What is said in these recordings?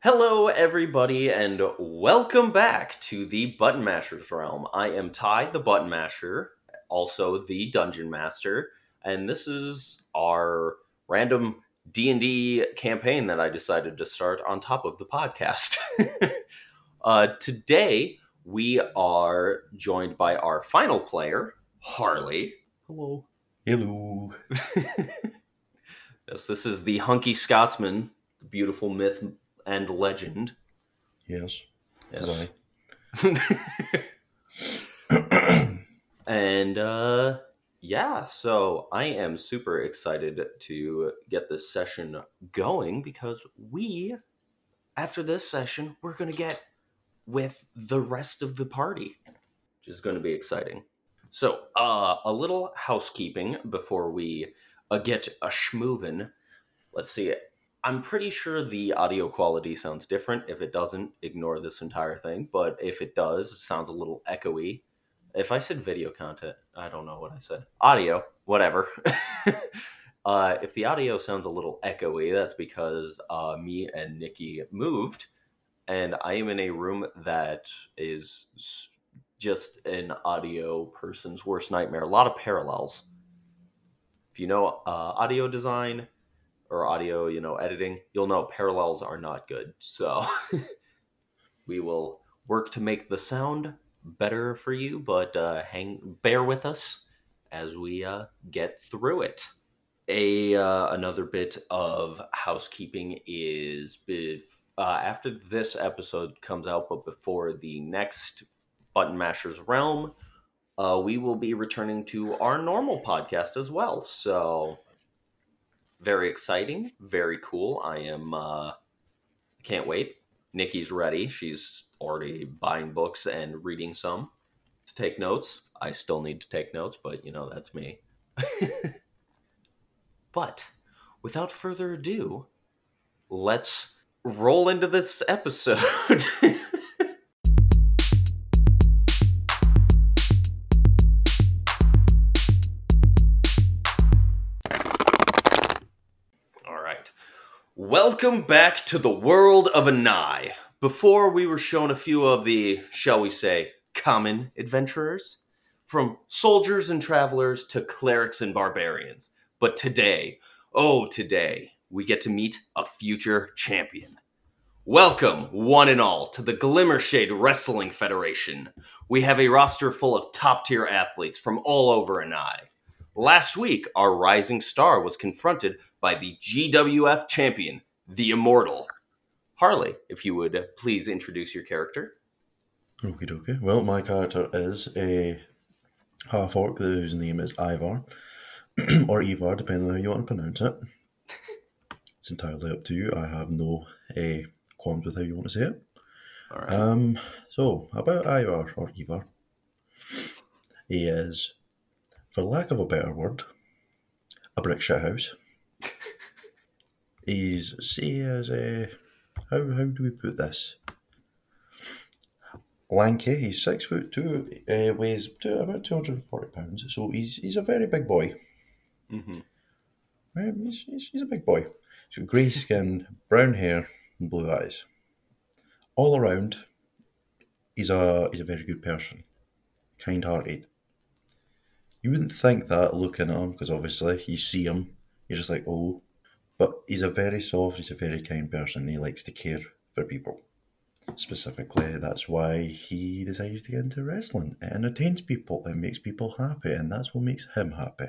Hello, everybody, and welcome back to the Button Mashers realm. I am Ty, the Button Masher, also the Dungeon Master, and this is our random D and D campaign that I decided to start on top of the podcast. uh, today, we are joined by our final player, Harley. Hello. Hello. yes, this is the hunky Scotsman, the beautiful myth and legend. Yes. Yes. And uh yeah, so I am super excited to get this session going because we after this session we're going to get with the rest of the party, which is going to be exciting. So, uh a little housekeeping before we uh, get a schmoovin'. Let's see. I'm pretty sure the audio quality sounds different. If it doesn't, ignore this entire thing. But if it does, it sounds a little echoey. If I said video content, I don't know what I said. Audio, whatever. uh, if the audio sounds a little echoey, that's because uh, me and Nikki moved, and I am in a room that is just an audio person's worst nightmare. A lot of parallels. If you know uh, audio design, or audio, you know, editing, you'll know parallels are not good. So we will work to make the sound better for you, but uh, hang bear with us as we uh, get through it. A uh, another bit of housekeeping is bef- uh, after this episode comes out, but before the next Button Mashers Realm, uh, we will be returning to our normal podcast as well. So very exciting, very cool. I am uh can't wait. Nikki's ready. She's already buying books and reading some to take notes. I still need to take notes, but you know, that's me. but without further ado, let's roll into this episode. Welcome back to the world of Anai. Before we were shown a few of the, shall we say, common adventurers, from soldiers and travelers to clerics and barbarians. But today, oh, today, we get to meet a future champion. Welcome, one and all, to the Glimmershade Wrestling Federation. We have a roster full of top tier athletes from all over Anai. Last week, our rising star was confronted by the GWF champion, the Immortal. Harley, if you would please introduce your character. Okie dokie. Well, my character is a half orc whose name is Ivar, or Ivar, depending on how you want to pronounce it. It's entirely up to you. I have no uh, qualms with how you want to say it. All right. Um, so, about Ivar, or Ivar, he is, for lack of a better word, a brick shit house. He's, see, as a, how, how do we put this? lanky. He's six foot two, uh, weighs two, about two hundred and forty pounds. So he's he's a very big boy. hmm Right? He's, he's, he's a big boy. He's got grey skin, brown hair, and blue eyes. All around, he's a he's a very good person, kind hearted. You wouldn't think that looking at him because obviously you see him, you're just like oh, but he's a very soft, he's a very kind person. He likes to care for people. Specifically, that's why he decided to get into wrestling. It entertains people, it makes people happy, and that's what makes him happy.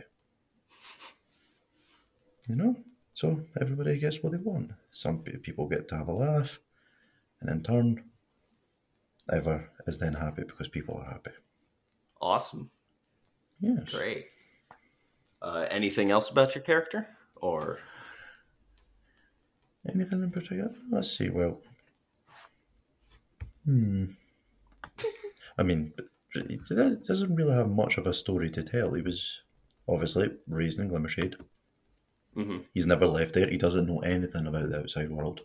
You know? So everybody gets what they want. Some people get to have a laugh, and in turn, Ivar is then happy because people are happy. Awesome. Yes. Great. Uh, anything else about your character? Or Anything in particular? Let's see. Well, hmm. I mean, he doesn't really have much of a story to tell. He was obviously raised in Glimmershade. Mhm. He's never left there. He doesn't know anything about the outside world.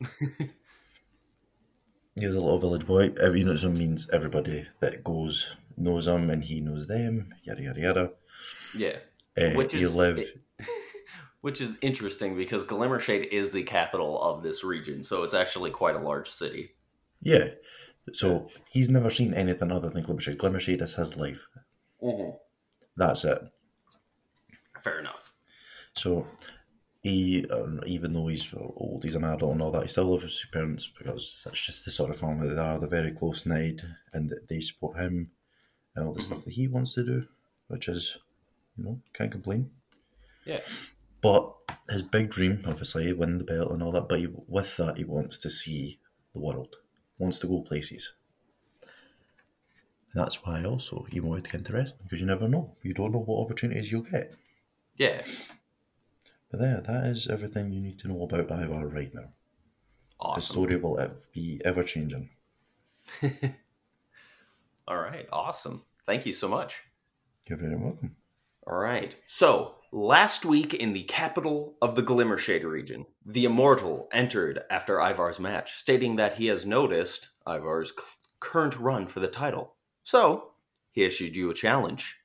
He's a little village boy. Every, you know, so means everybody that goes knows him and he knows them. Yada yada yada. yeah, Uh, Which is- live. it- Which is interesting because Glimmershade is the capital of this region, so it's actually quite a large city. Yeah. So he's never seen anything other than Glimmershade. Glimmershade is his life. Mm-hmm. That's it. Fair enough. So he, uh, even though he's old, he's an adult and all that, he still lives with his parents because that's just the sort of family they are. They're very close knit and they support him and all the stuff that he wants to do, which is, you know, can't complain. Yeah. But his big dream, obviously, win the belt and all that. But he, with that, he wants to see the world, wants to go places. And that's why also he wanted to get into wrestling because you never know. You don't know what opportunities you'll get. Yeah. But there, that is everything you need to know about Ivar right now. The Awesome. story will be ever changing. All right. Awesome. Thank you so much. You're very welcome. All right. So, last week in the capital of the Glimmershade region, the Immortal entered after Ivar's match, stating that he has noticed Ivar's current run for the title. So, he issued you a challenge.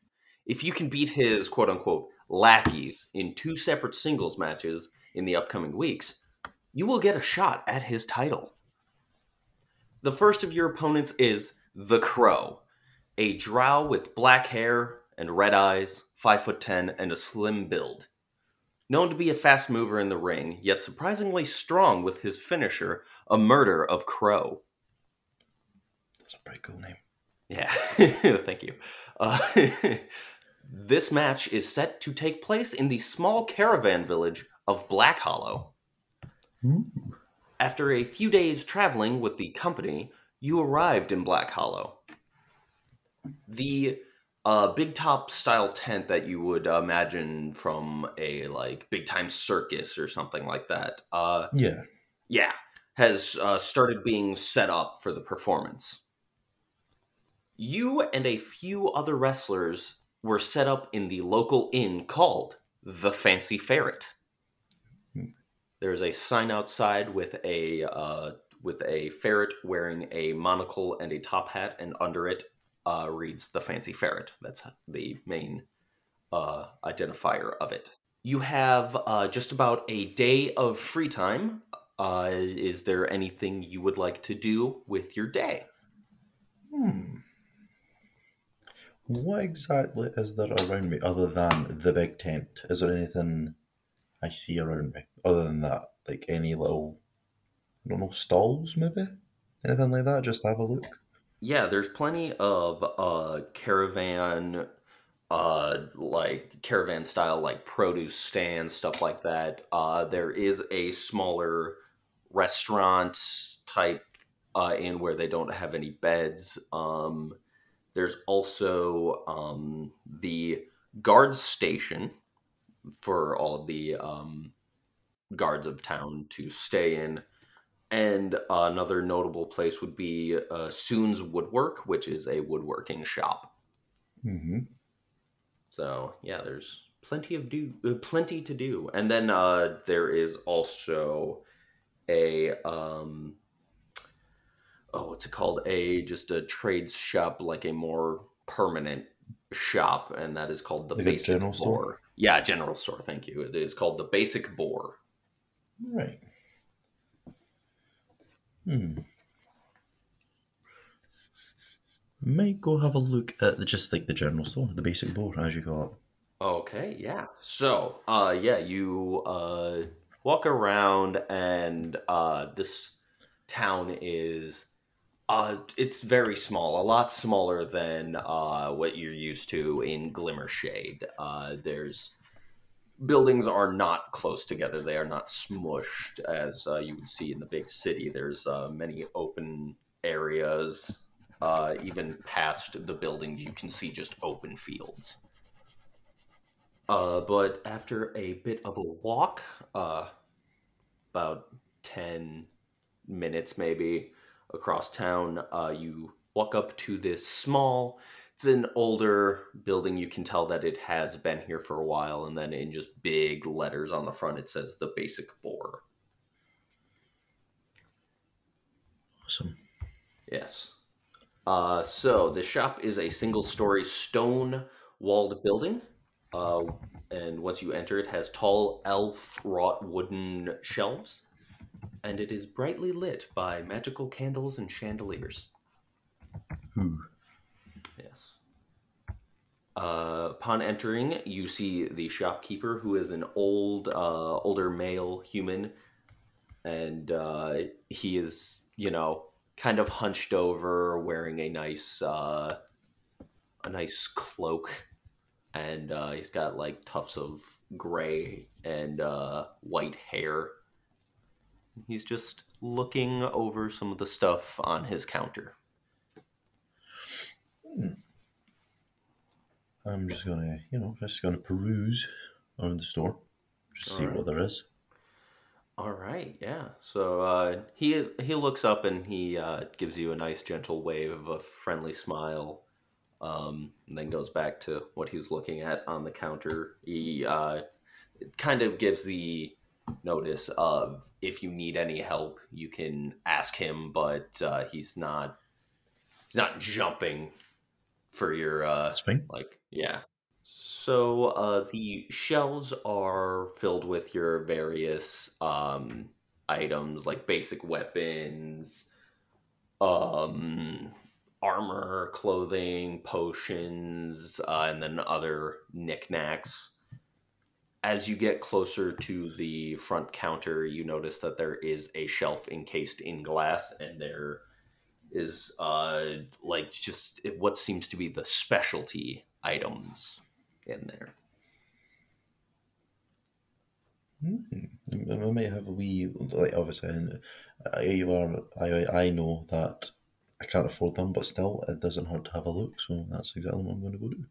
If you can beat his quote unquote lackeys in two separate singles matches in the upcoming weeks, you will get a shot at his title. The first of your opponents is the Crow, a drow with black hair and red eyes, 5 foot 10 and a slim build. Known to be a fast mover in the ring, yet surprisingly strong with his finisher, a murder of Crow. That's a pretty cool name. Yeah, thank you. Uh, this match is set to take place in the small caravan village of Black Hollow. After a few days traveling with the company, you arrived in Black Hollow. The uh, big top style tent that you would imagine from a like big time circus or something like that. Uh, Yeah. yeah, has uh, started being set up for the performance. You and a few other wrestlers were set up in the local inn called the Fancy Ferret. There's a sign outside with a uh, with a ferret wearing a monocle and a top hat, and under it uh, reads the Fancy Ferret. That's the main uh, identifier of it. You have uh, just about a day of free time. Uh, is there anything you would like to do with your day? Hmm. What exactly is there around me other than the big tent? Is there anything I see around me other than that? Like any little, I don't know, stalls maybe? Anything like that? Just have a look. Yeah, there's plenty of uh, caravan, uh, like caravan style, like produce stands, stuff like that. Uh, there is a smaller restaurant type uh, where they don't have any beds. Um, there's also um, the guard station for all of the um, guards of town to stay in. And another notable place would be uh, Soon's Woodwork, which is a woodworking shop. Mm-hmm. So yeah, there's plenty of do, uh, plenty to do. And then uh, there is also a um, oh, what's it called? A just a trades shop, like a more permanent shop, and that is called the Like Basic general Boar. store? Yeah, general store. Thank you. It is called the Basic Boar. Right. Hmm. Might go have a look at the, just like the general store, the basic board, as you call it. Okay, yeah. So, uh, yeah, you uh, walk around, and uh, this town is uh, it's very small, a lot smaller than uh, what you're used to in Glimmershade. Uh, there's buildings are not close together; they are not smushed as uh, you would see in the big city. There's uh, many open areas. Uh, even past the buildings, you can see just open fields. Uh, but after a bit of a walk, uh, about 10 minutes maybe across town, uh, you walk up to this small, it's an older building. You can tell that it has been here for a while. And then in just big letters on the front, it says the basic Boar. Awesome. Yes. Uh, so the shop is a single story stone walled building. Uh, and once you enter, it has tall elf wrought wooden shelves, and it is brightly lit by magical candles and chandeliers. Ooh. Uh, upon entering, you see the shopkeeper, who is an old, uh, older male human, and uh, he is, you know, kind of hunched over, wearing a nice, uh, a nice cloak, and uh, he's got like tufts of gray and uh, white hair. He's just looking over some of the stuff on his counter. I'm just gonna, you know, just gonna peruse around the store, just see Alright. what there is. All right, yeah. So uh, he he looks up and he uh, gives you a nice gentle wave, of a friendly smile, um, and then goes back to what he's looking at on the counter. He uh, kind of gives the notice of if you need any help, you can ask him, but uh, he's not he's not jumping for your uh, like, yeah. So uh, the shelves are filled with your various um, items, like basic weapons, um, armor, clothing, potions, uh, and then other knickknacks. As you get closer to the front counter, you notice that there is a shelf encased in glass, and there is uh like just what seems to be the specialty items in there. Mm. I might have a wee, like obviously, I, I, I know that I can't afford them, but still, it doesn't hurt to have a look. So that's exactly what I'm going to go do.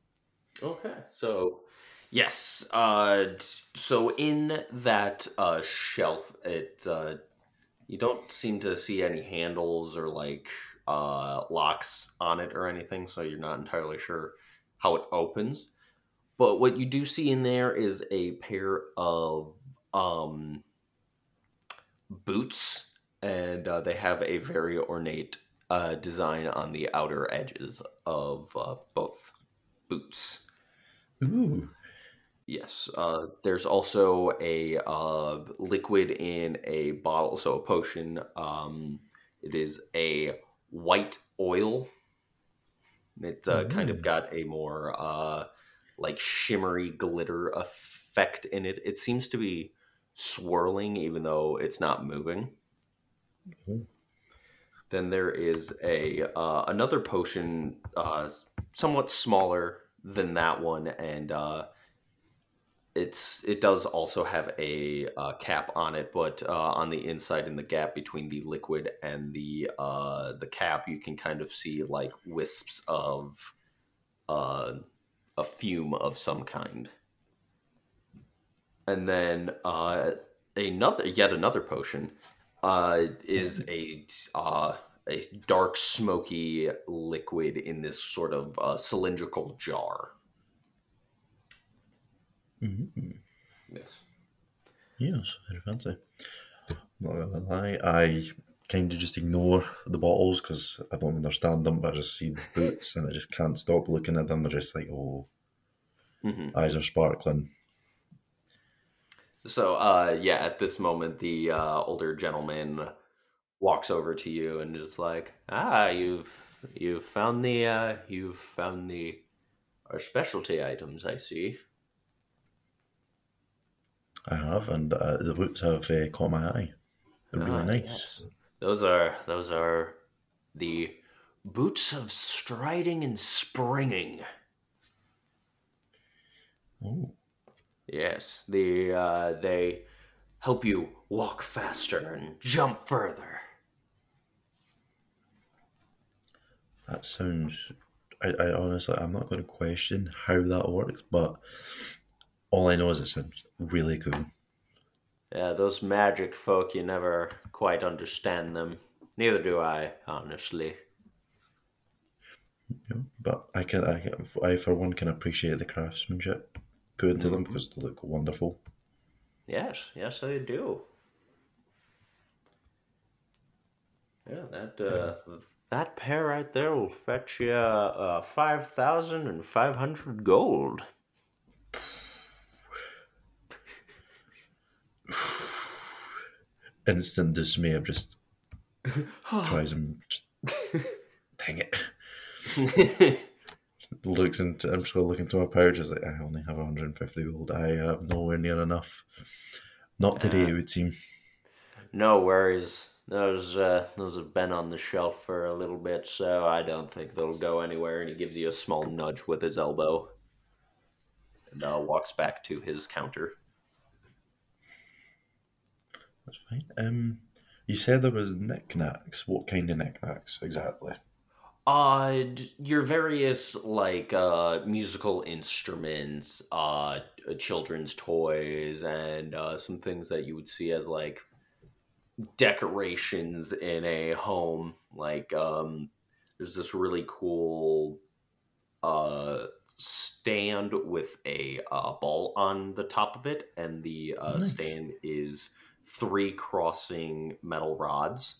Okay. So yes, uh so in that uh shelf it uh you don't seem to see any handles or like uh locks on it or anything, so you're not entirely sure how it opens. But what you do see in there is a pair of um boots and uh, they have a very ornate uh, design on the outer edges of uh, both boots. Ooh, Yes. Uh, there's also a uh, liquid in a bottle, so a potion. Um, it is a white oil. It uh, kind of got a more uh, like shimmery glitter effect in it. It seems to be swirling, even though it's not moving. Ooh. Then there is a uh, another potion, uh, somewhat smaller than that one, and uh, it's it does also have a uh, cap on it, but uh, on the inside, in the gap between the liquid and the uh, the cap, you can kind of see like wisps of uh, a fume of some kind. And then uh, another, yet another potion, uh, is a uh, a dark, smoky liquid in this sort of uh, cylindrical jar. Mhm. Yes. Yes, very fancy. Not gonna lie, I kind of just ignore the bottles because I don't understand them, but I just see the boots and I just can't stop looking at them. They're just like, oh, hmm eyes are sparkling. So, uh, yeah, at this moment, the uh, older gentleman walks over to you and is like, "Ah, you've you've found the uh, you've found the our specialty items. I see." I have, and uh, the boots have uh, caught my eye. They're really Ah, nice. yes. Those are those are the boots of striding and springing. Oh, Yes, the uh, they help you walk faster and jump further. that sounds. I, I honestly, I'm not going to question how that works, but all I know is it sounds really cool. Yeah, those magic folk, you never quite understand them. Neither do I, honestly. Know? But I can, I, can- I for one can appreciate the craftsmanship put into them Mhm. because they look wonderful. Yes, yes, they do. Yeah, that uh, that pair right there will fetch you uh, five thousand and five hundred gold. Instant dismay of just tries and dang it. Looks into, I'm just going to look into my pouch. Is like, I only have 150 gold. I have nowhere near enough. Not today, it would seem. no worries. Those uh, those have been on the shelf for a little bit, so I don't think they'll go anywhere. And he gives you a small nudge with his elbow, and uh, walks back to his counter. That's fine. Um, you said there was knickknacks. What kind of knickknacks exactly? Uh, your various like uh musical instruments, uh, children's toys, and uh, some things that you would see as like decorations in a home. Like, um, there's this really cool uh stand with a uh, ball on the top of it, and the uh, Nice. stand is three crossing metal rods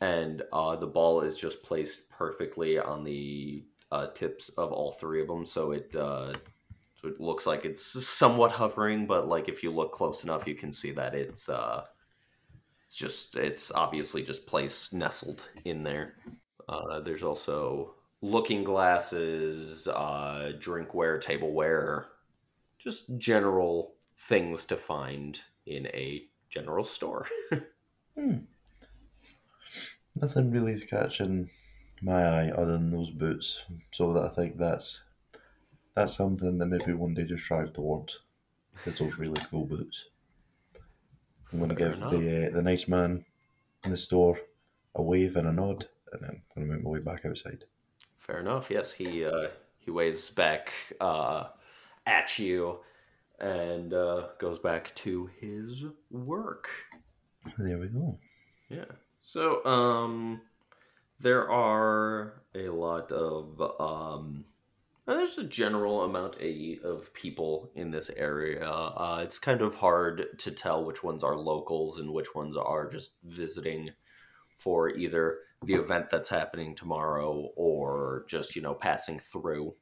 and uh, the ball is just placed perfectly on the uh, tips of all three of them, so it uh, so it looks like it's somewhat hovering. But like if you look close enough, you can see that it's uh, it's just it's obviously just placed nestled in there. Uh, there's also looking glasses, uh, drinkware, tableware, just general things to find in a general store. Nothing really is catching my eye other than those boots. So that I think that's that's something that maybe one day to strive towards. Is those really cool boots. I'm going to give enough. the uh, the nice man in the store a wave and a nod, and then I'm going to make my way back outside. Fair enough. Yes, he uh, he waves back uh, at you and uh, goes back to his work. There we go. Yeah. So um, there are a lot of um, there's a general amount a, of people in this area. Uh, it's kind of hard to tell which ones are locals and which ones are just visiting for either the event that's happening tomorrow or just you know passing through.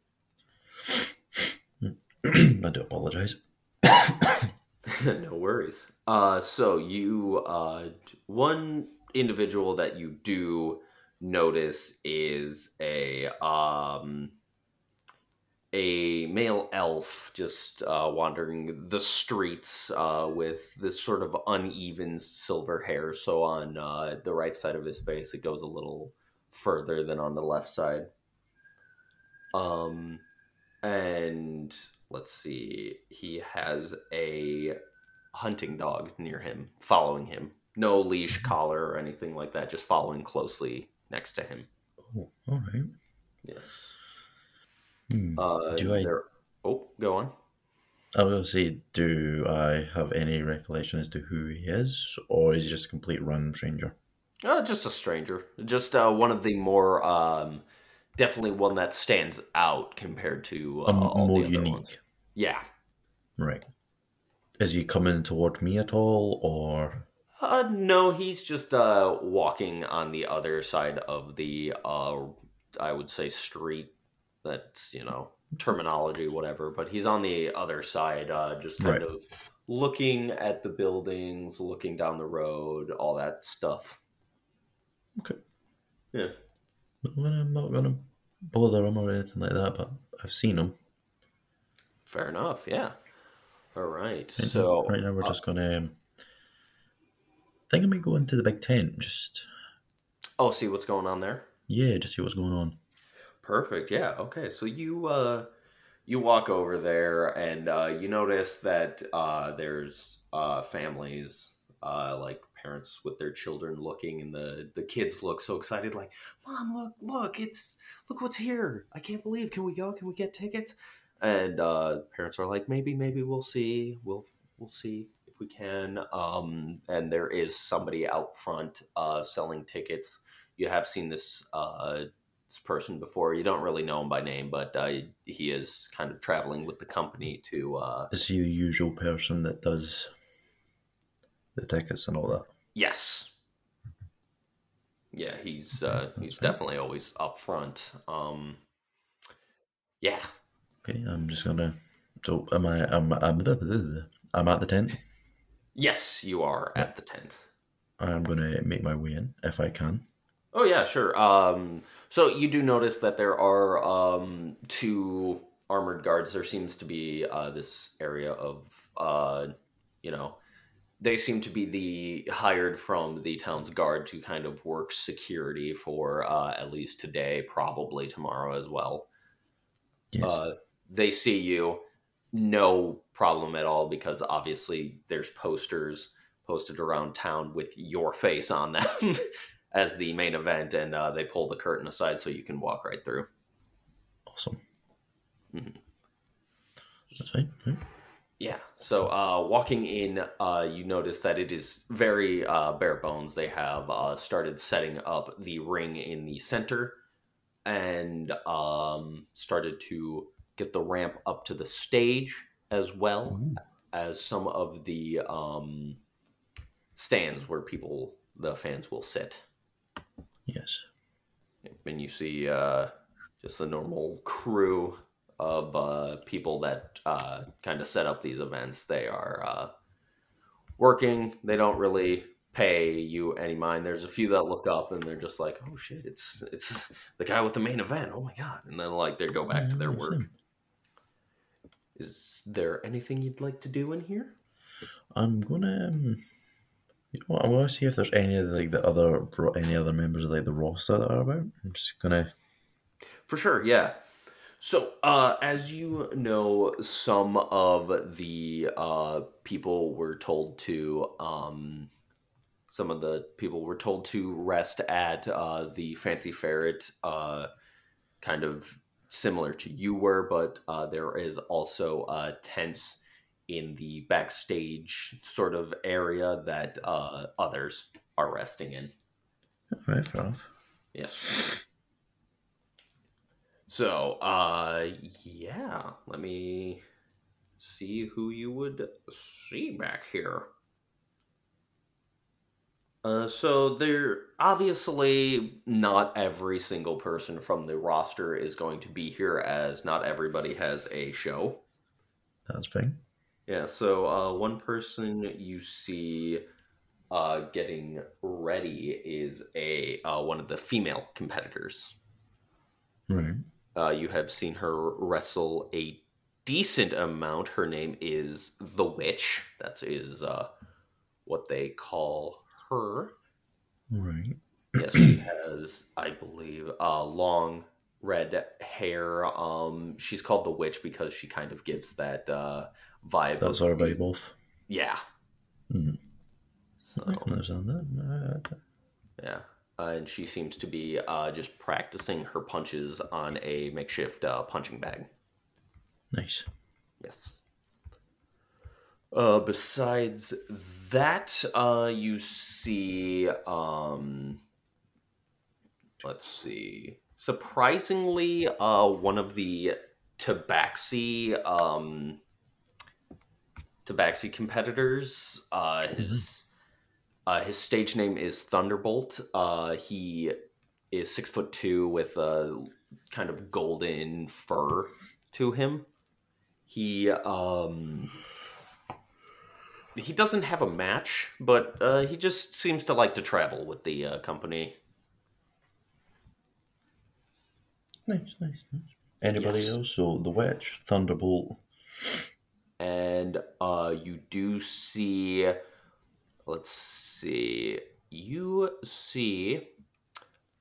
I do apologise. no worries. Uh, so you, uh, one individual that you do notice is a um, a male elf just uh, wandering the streets uh, with this sort of uneven silver hair. So on uh, the right side of his face, it goes a little further than on the left side. Um, and let's see, he has a hunting dog near him, following him. No leash, collar, or anything like that. Just following closely next to him. Oh, all right. Yes. Hmm. Uh, Do I- there- Oh, go on. I was going to say, do I have any recollection as to who he is, or is he just a complete random stranger? Uh, just a stranger. Just uh, one of the more, um, definitely one that stands out compared to uh, all more the other unique. ones. Yeah. Right. Is he coming toward me at all, or Uh, no, he's just uh, walking on the other side of the, uh, I would say, street. That's, you know, terminology, whatever. But he's on the other side, uh, just kind Right. of looking at the buildings, looking down the road, all that stuff. okay? Yeah. I'm not gonna bother him or anything like that, but I've seen him. Fair enough. Yeah. All right. Right So, now, right now we're uh, just gonna. Um, think I might go into the big tent. Just oh, see what's going on there. yeah, just see what's going on. Perfect. Yeah. Okay. So you uh you walk over there and uh you notice that uh there's uh families uh like parents with their children looking and the the kids look so excited like mom look look it's look what's here i can't believe can we go can we get tickets and uh parents are like maybe maybe we'll see we'll we'll see if we can um and there is somebody out front uh selling tickets you have seen this uh this person before. You don't really know him by name, but uh, he is kind of traveling with the company to. Uh, Is he the usual person that does the tickets and all that? yes. Yeah, he's uh, he's definitely always up front. Um, yeah, Okay, I'm just gonna. So am I? I'm. I'm, I'm at the tent. Yes, you are at the tent. I'm to make my way in if I can. Oh yeah, sure. Um, so you do notice that there are um, two armored guards. There seems to be uh, this area of, uh, you know, they seem to be the hired from the town's guard to kind of work security for uh, at least today, probably tomorrow as well. Yes. Uh, they see you, no problem at all, because obviously there's posters posted around town with your face on them as the main event, and uh, they pull the curtain aside so you can walk right through. awesome. Mm-hmm. That's fine. yeah. Yeah. So uh, walking in, uh, you notice that it is very uh, bare bones. They have uh, started setting up the ring in the center and um, started to get the ramp up to the stage as well Ooh. as some of the um, stands where people, the fans, will sit. Yes. And you see uh, just the normal crew of uh, people that uh, kind of set up these events. They are uh, working. They don't really pay you any mind. There's a few that look up and they're just like, "Oh shit, it's it's the guy with the main event. Oh my god!" And then like they go back to their Yeah, work. Is there anything you'd like to do in here? I'm gonna, um, you know, what, I'm gonna see if there's any of the, like the other any other members of like the roster that are about. I'm just gonna. For sure, yeah. So, uh, as you know, some of the uh, people were told to, um, some of the people were told to rest at uh, the Fancy Ferret, uh, kind of similar to you were, but uh, there is also uh, tents in the backstage sort of area that uh, others are resting in. Right, fair enough. Yes. So, uh, yeah, let me see who you would see back here. Uh, so there obviously not every single person from the roster is going to be here as not everybody has a show. That's fine. Yeah, so uh, one person you see uh, getting ready is a uh, one of the female competitors. Right. Uh, you have seen her wrestle a decent amount. Her name is the Witch. That is uh, what they call her. Right. Yes, she has, I believe, uh, long red hair. Um, she's called the Witch because she kind of gives that uh, vibe. That's our vibe off. Yeah. Mm-hmm. I So, can understand that. Uh, yeah. Uh, and she seems to be uh, just practicing her punches on a makeshift uh, punching bag. nice. Yes. Uh, besides that, uh, you see, um, let's see. Surprisingly, uh, one of the Tabaxi, um, Tabaxi competitors, uh, his, uh, his stage name is Thunderbolt. Uh, he is six foot two with a kind of golden fur to him. He um he doesn't have a match, but uh, he just seems to like to travel with the uh, company. Nice, nice, nice. Anybody Yes. else? So the witch, Thunderbolt. And uh, you do see, let's see, you see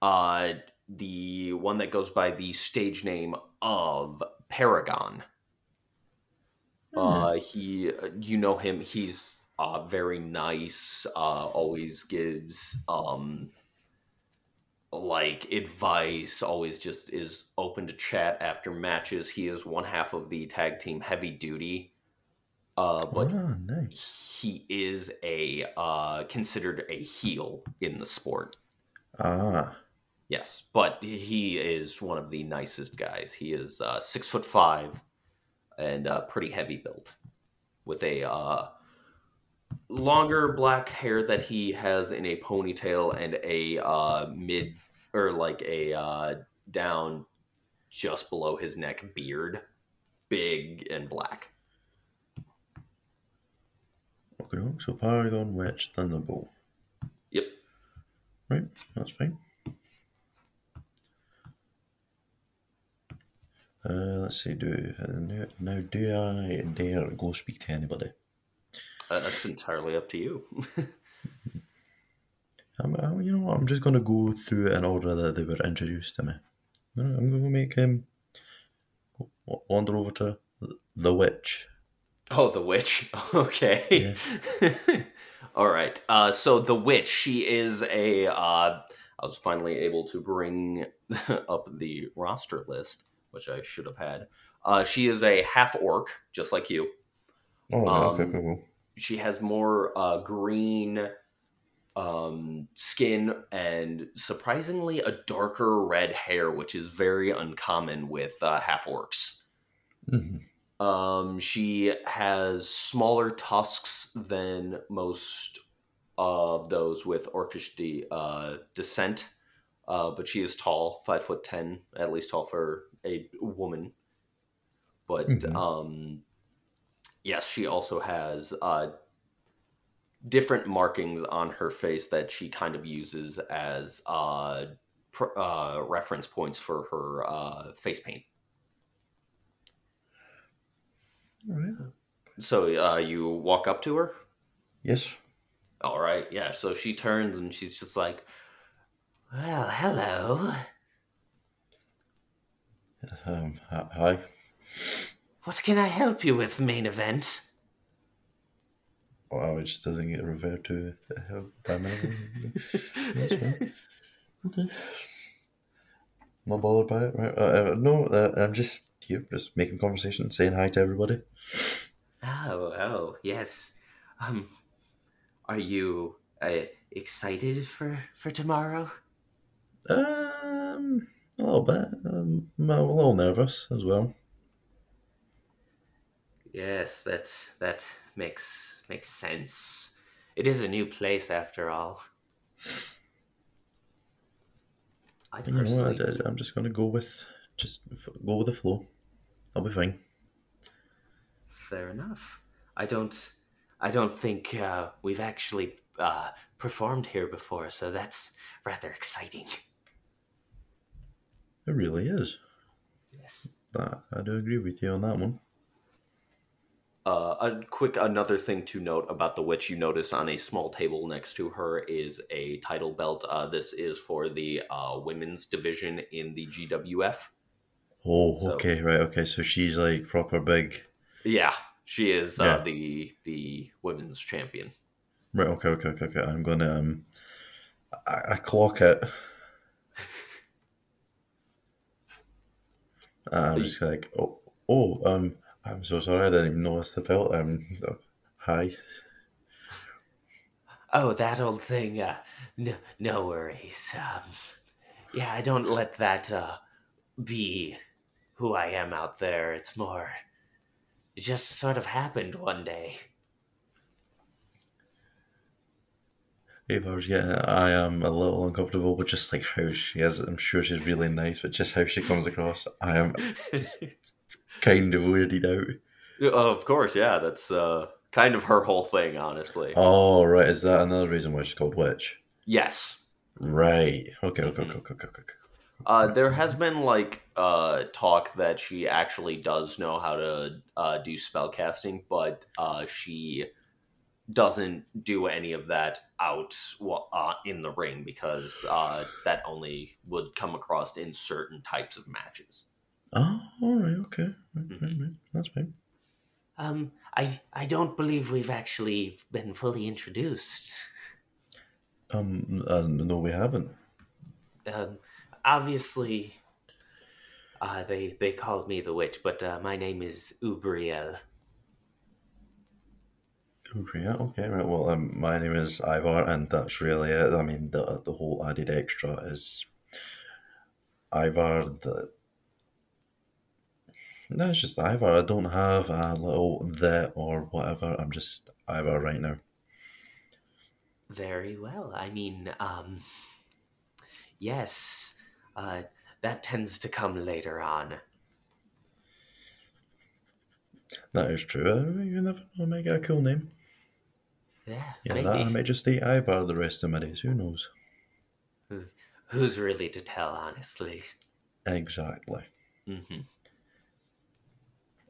uh, the one that goes by the stage name of Paragon. Uh, he, you know him. He's uh, very nice. Uh, always gives um, like advice. Always just is open to chat after matches. He is one half of the tag team Heavy Duty. Uh, but ah, nice. he is a uh, considered a heel in the sport. Ah, Yes, but he is one of the nicest guys. He is uh, six foot five and uh, pretty heavy built, with a uh, longer black hair that he has in a ponytail and a uh, mid or like a uh, down just below his neck beard, big and black. Okay, so Paragon, Witch, Thunderbolt. Yep. Right, that's fine. Uh, let's see. Do uh, now, do I dare go speak to anybody? Uh, that's entirely up to you. I'm, I'm, you know, I'm just going to go through it in order that they were introduced to me. I'm going to make him wander over to the witch. Oh, the witch. Okay. All right. Uh, so the witch, she is a. Uh, I was finally able to bring up the roster list, which I should have had. Uh, she is a half orc, just like you. Oh, right, okay, Um, cool. She has more uh, green um, skin and surprisingly a darker red hair, which is very uncommon with uh, half orcs. Mhm. Um, she has smaller tusks than most of those with orcish de- uh, descent, uh, but she is tall, five foot ten, at least tall for a woman. But Mhm. um, yes, she also has uh, different markings on her face that she kind of uses as uh, pr- uh, reference points for her uh, face paint. All right. So uh, you walk up to her. Yes. All right, yeah. So she turns and she's just like, "Well, hello. Um, hi- hi. What can I help you with, main event?" Wow, it just doesn't get referred to uh, by my fine. Okay. Not bothered by it, right? Uh, uh, no, uh, I'm just here, just making conversation, saying hi to everybody. Oh, oh, yes. Um, are you uh, excited for for tomorrow? Um, a little bit. Um, I'm a little nervous as well. Yes, that that makes makes sense. It is a new place after all. I you know, personally, I, I'm just gonna go with just go with the flow. I'll be fine. fair enough. I don't, I don't think uh, we've actually uh, performed here before, so that's rather exciting. It really is. Yes. That I do agree with you on that one. Uh, a quick another thing to note about the witch you notice on a small table next to her is a title belt. Uh, this is for the uh, women's division in the GWF. Oh, So- okay, right, okay. So she's like proper big. Yeah, she is uh, Yeah. the the women's champion. Right, okay, okay, okay, okay. I'm gonna um, I, I clock it. I'm just like, oh, oh, um, I'm so sorry, I didn't even notice the belt. Um, uh, hi. Oh, that old thing. Uh, no, no worries. Um, yeah, I don't let that uh, be who I am out there. It's more, it just sort of happened one day. If I was getting it, I am a little uncomfortable with just like how she is. I'm sure she's really nice, but just how she comes across, I am kind of weirded out. Of course, yeah. That's uh, kind of her whole thing, honestly. Oh, right. Is that another reason why she's called Witch? Yes. Right. Okay, okay, Mhm. okay, okay, okay, okay. Uh, there has been like uh, talk that she actually does know how to uh, do spell casting, but uh, she doesn't do any of that out uh, in the ring because uh, that only would come across in certain types of matches. Oh, all right, okay. Right, right, Mhm. right. That's fine. Um, I I don't believe we've actually been fully introduced. Um, uh, no, we haven't. Um, obviously, uh, they they called me the witch, but uh, my name is Ubriel. Yeah, okay, right. Well, um, my name is Ivar, and that's really it. I mean, the the whole added extra is Ivar. The no, it's just Ivar. I don't have a little the or whatever. I'm just Ivar right now. Very well. I mean, um, yes, uh, that tends to come later on. That is true. Uh, You never know. I get a cool name. Yeah, Yeah, maybe. that I might just stay Ivar the rest of my days. Who knows? Who's really to tell, honestly? Exactly. hmm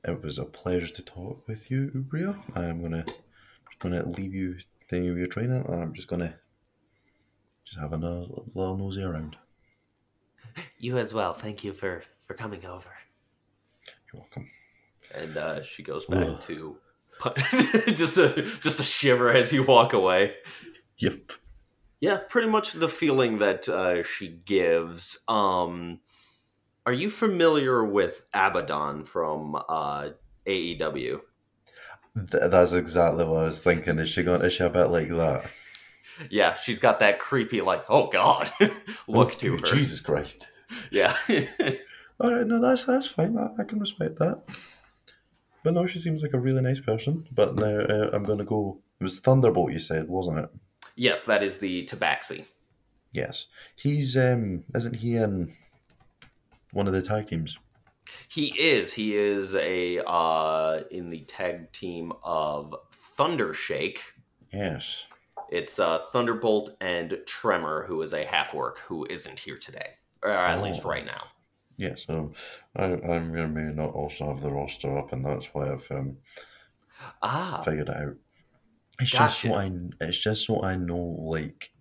It was a pleasure to talk with you, Ubria. I'm gonna gonna leave you to your training, and I'm just gonna just have another little nosy around. You as well. Thank you for for coming over. You're welcome. And uh, she goes back Ugh. to just a just a shiver as you walk away. Yep. Yeah, pretty much the feeling that uh, she gives. Um, are you familiar with Abadon from uh, AEW? Th- that's exactly what I was thinking. Is she going? to she a bit like that? Yeah, she's got that creepy, like, oh god, look Oh, to her. Jesus Christ. Yeah. All right, no, that's that's fine. I, I can respect that. But no, she seems like a really nice person. But now uh, I'm going to go. It was Thunderbolt, you said, wasn't it? yes, that is the Tabaxi. Yes. He's um, isn't he in one of the tag teams? He is. He is a uh, in the tag team of Thundershake. Yes. It's uh, Thunderbolt and Tremor, who is a half orc who isn't here today, or at least Oh. right now. Yes. Um, I, I'm going to not also have the roster up, and that's why I've um, Ah, figured it out. It's just Gotcha. so I. It's just so I know, like,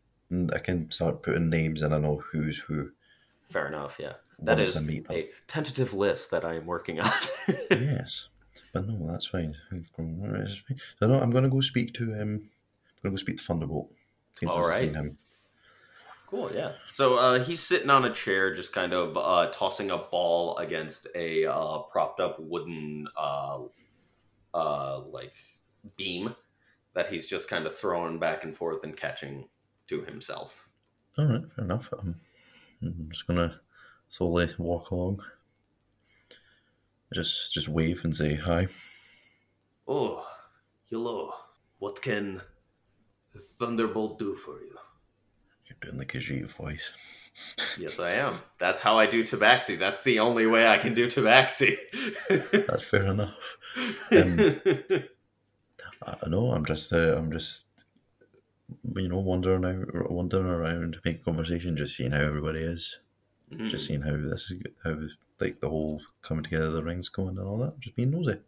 I can start putting names, and I know who's who. fair enough. Yeah, that is I meet them. a tentative list that I am working on. yes, but no, that's fine. So no, I'm going to go speak to um, I'm going to go speak to Thunderbolt All seen him. Cool, yeah. So uh, he's sitting on a chair, just kind of uh, tossing a ball against a uh, propped up wooden, uh, uh, like beam that he's just kind of throwing back and forth and catching to himself. All right, fair enough. Um, I'm just going to slowly walk along. Just just wave and say hi. Oh, hello. What can Thunderbolt do for you? Doing the Khajiit voice. Yes, I am. That's how I do Tabaxi. That's the only way I can do Tabaxi. That's fair enough. Um, I know. I'm just uh, I'm just you know wandering out, wandering around, making conversation, just seeing how everybody is. Mm. just seeing how this is how like the whole coming together of the rings going and all that. Just being nosy.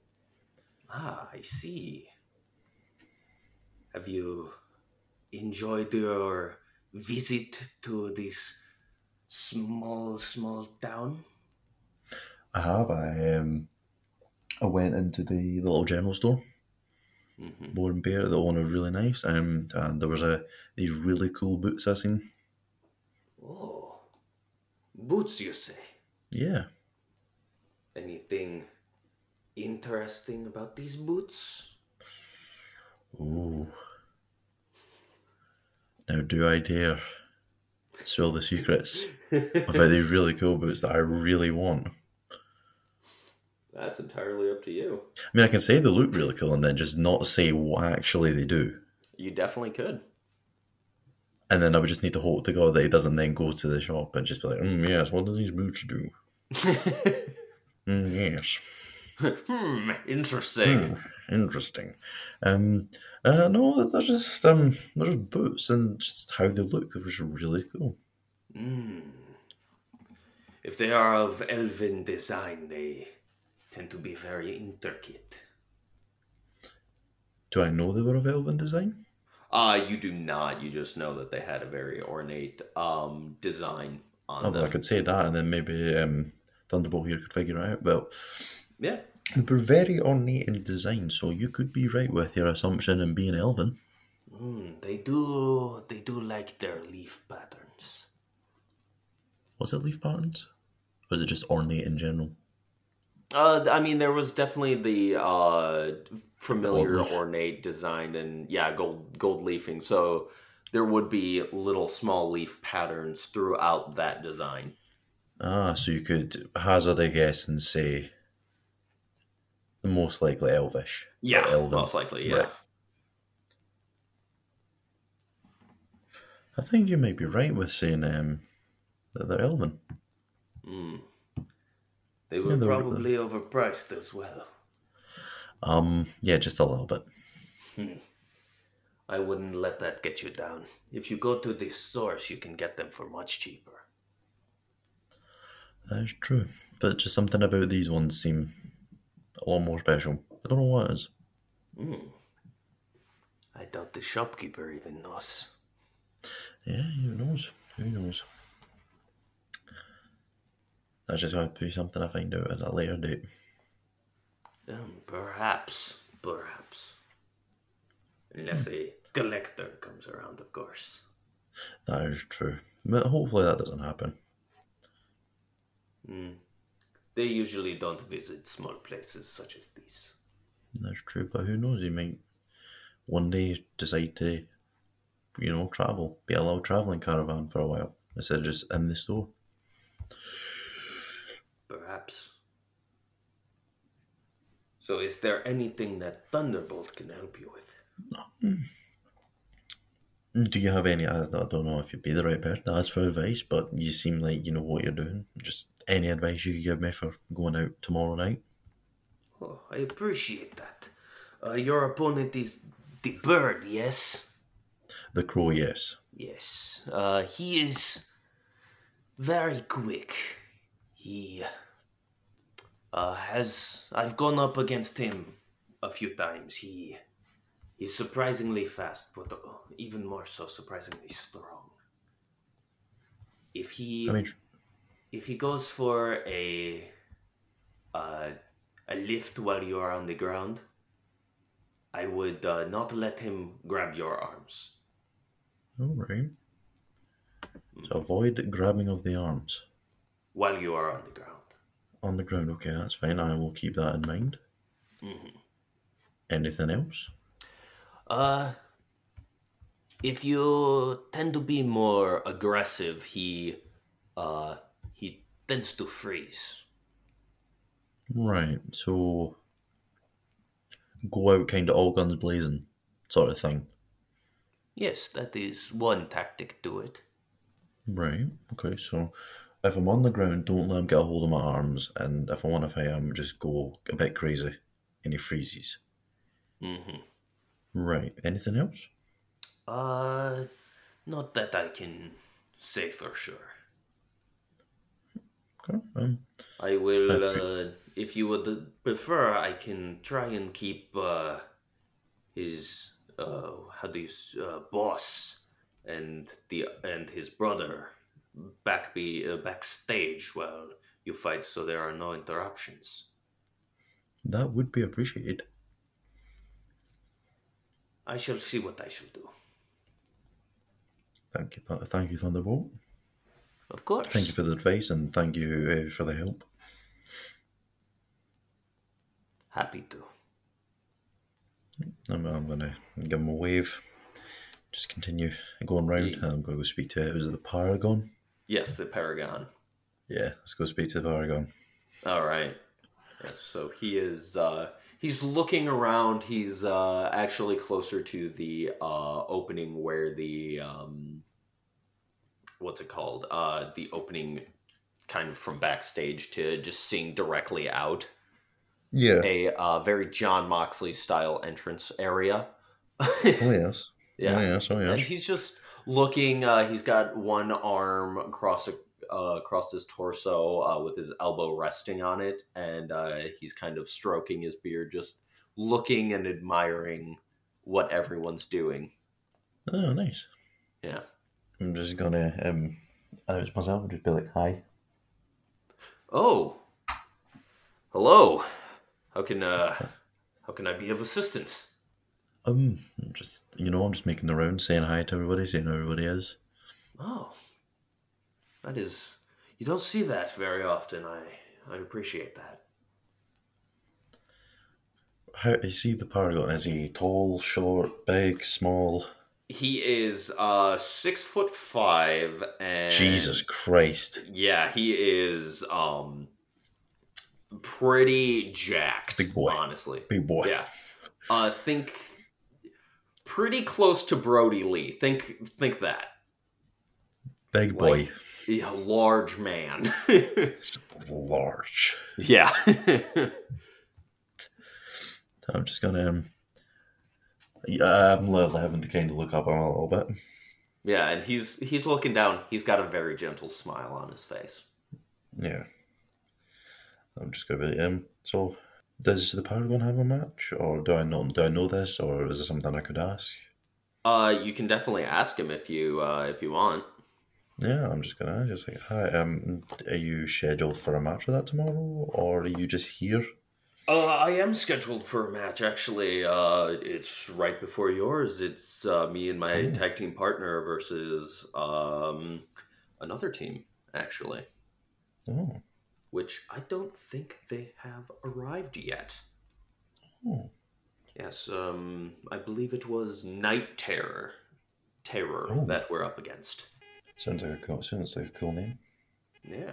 Ah, I see. Have you enjoyed your visit to this small, small town? I have. I um I went into the, the little general store, hmm Boar and Bear. The owner was really nice. Um, and there was a these really cool boots I seen. Oh, boots, you say? Yeah. Anything interesting about these boots? Ooh. Now, do I dare spill the secrets about these really cool boots that I really want? That's entirely up to you. I mean, I can say they look really cool and then just not say what actually they do. You definitely could. And then I would just need to hope to God that he doesn't then go to the shop and just be like, mm, yes, what do these boots do? Mm, yes. hmm, interesting. Hmm, interesting. Um, uh, no, they're just um, they're just boots and just how they look. They're just really cool. Hmm. If they are of elven design, they tend to be very intricate. Do I know they were of elven design? Uh, you do not. You just know that they had a very ornate um, design on Oh, well, I could say that, and then maybe um, Thunderbolt here could figure it out. Well, Yeah. They were very ornate in design, so you could be right with your assumption in being elven. Mm, they do. They do like their leaf patterns. Was it leaf patterns? Or is it just ornate in general? Uh, I mean, there was definitely the uh, familiar ornate design and yeah, gold gold leafing. So there would be little small leaf patterns throughout that design. Ah, so you could hazard a guess and say most likely elvish. Yeah, elven. most likely. Yeah. Right. I think you might be right with saying um, that they're elven. Mm. They were were- probably overpriced as well. Um, yeah, just a little bit. I wouldn't let that get you down. If you go to the source, you can get them for much cheaper. That is true. But just something about these ones seem a lot more special. I don't know what it is. Hmm. I doubt the shopkeeper even knows. Yeah, who knows? Who knows? That's just going to be something I find out at a later date. Um, perhaps, perhaps. Unless a collector comes around, of course. That is true. But hopefully that doesn't happen. Hmm. They usually don't visit small places such as these. That's true, but who knows? He might one day decide to, you know, travel, be a little traveling caravan for a while instead of just in the store. Perhaps. So, is there anything that Thunderbolt can help you with? Do you have any? I, I don't know if you'd be the right person to ask for advice, but you seem like you know what you're doing. Just any advice you could give me for going out tomorrow night? Oh, I appreciate that. Uh, your opponent is the bird, yes? The crow, yes. Yes. Uh, he is very quick. He uh, has. I've gone up against him a few times. He he's surprisingly fast, but uh, even more so, surprisingly strong. If he I mean, if he goes for a uh, a lift while you are on the ground, I would uh, not let him grab your arms. all right. So avoid grabbing of the arms while you are on the ground. on the ground. Okay, that's fine. I will keep that in mind. Mhm. Anything else? Uh, if you tend to be more aggressive, he, uh, he tends to freeze. Right. So go out kind of all guns blazing sort of thing. Yes, that is one tactic to it. Right. Okay. So if I'm on the ground, don't let him get a hold of my arms, and if I want to fight him, just go a bit crazy, and he freezes. hmm Right. Anything else? Uh, not that I can say for sure. Okay. Um. I will, Uh, if you would prefer, I can try and keep uh, his uh, how do you uh, boss and the and his brother back be uh, backstage while you fight, so there are no interruptions. That would be appreciated. I shall see what I shall do. Thank you. Th- thank you, Thunderbolt. Of course. Thank you for the advice, and thank you uh, for the help. Happy to. I'm, I'm gonna give him a wave. Just continue going round. Ye- I'm gonna go speak to. Was it the Paragon? Yes, the Paragon. Yeah. Let's go speak to the Paragon. All right. Yes, so he is uh he's looking around. He's uh actually closer to the uh opening where the um what's it called? Uh the opening kind of from backstage to just seeing directly out. Yeah. A uh very Jon Moxley style entrance area. Oh yes. yeah. Oh yes. Oh And he's just looking. Uh, he's got one arm across a, uh, across his torso uh, with his elbow resting on it, and uh, he's kind of stroking his beard, just looking and admiring what everyone's doing. Oh, nice. Yeah. I'm just gonna um announce myself and just be like, hi. Oh, hello. How can uh, how can I be of assistance? Um, I'm just you know, I'm just making the rounds, saying hi to everybody, saying how everybody is. Oh, that is. You don't see that very often. I I appreciate that. How you see the Paragon? Is he tall, short, big, small? He is uh six foot five and Jesus Christ, Yeah, he is um pretty jacked. Big boy. honestly. big boy. Yeah. Uh think pretty close to Brodie Lee. Think think that. Big boy, Like- A large man. large. yeah. I'm just gonna um, Yeah, I'm having to kind of look up on him a little bit. Yeah, and he's he's looking down. He's got a very gentle smile on his face. Yeah. I'm just going to be um. So, does the Paragon have a match, or do I know? Do I know this, or is it something I could ask? Uh, you can definitely ask him if you uh, if you want. Yeah, I'm just gonna just like, hi. Um, are you scheduled for a match with that tomorrow, or are you just here? Uh, I am scheduled for a match actually. Uh, it's right before yours. It's uh, me and my Oh. tag team partner versus um another team actually, Oh, which I don't think they have arrived yet. oh, Yes, um, I believe it was Night Terror, Terror Oh. that we're up against. Sounds like a cool. Sounds like a cool name. Yeah.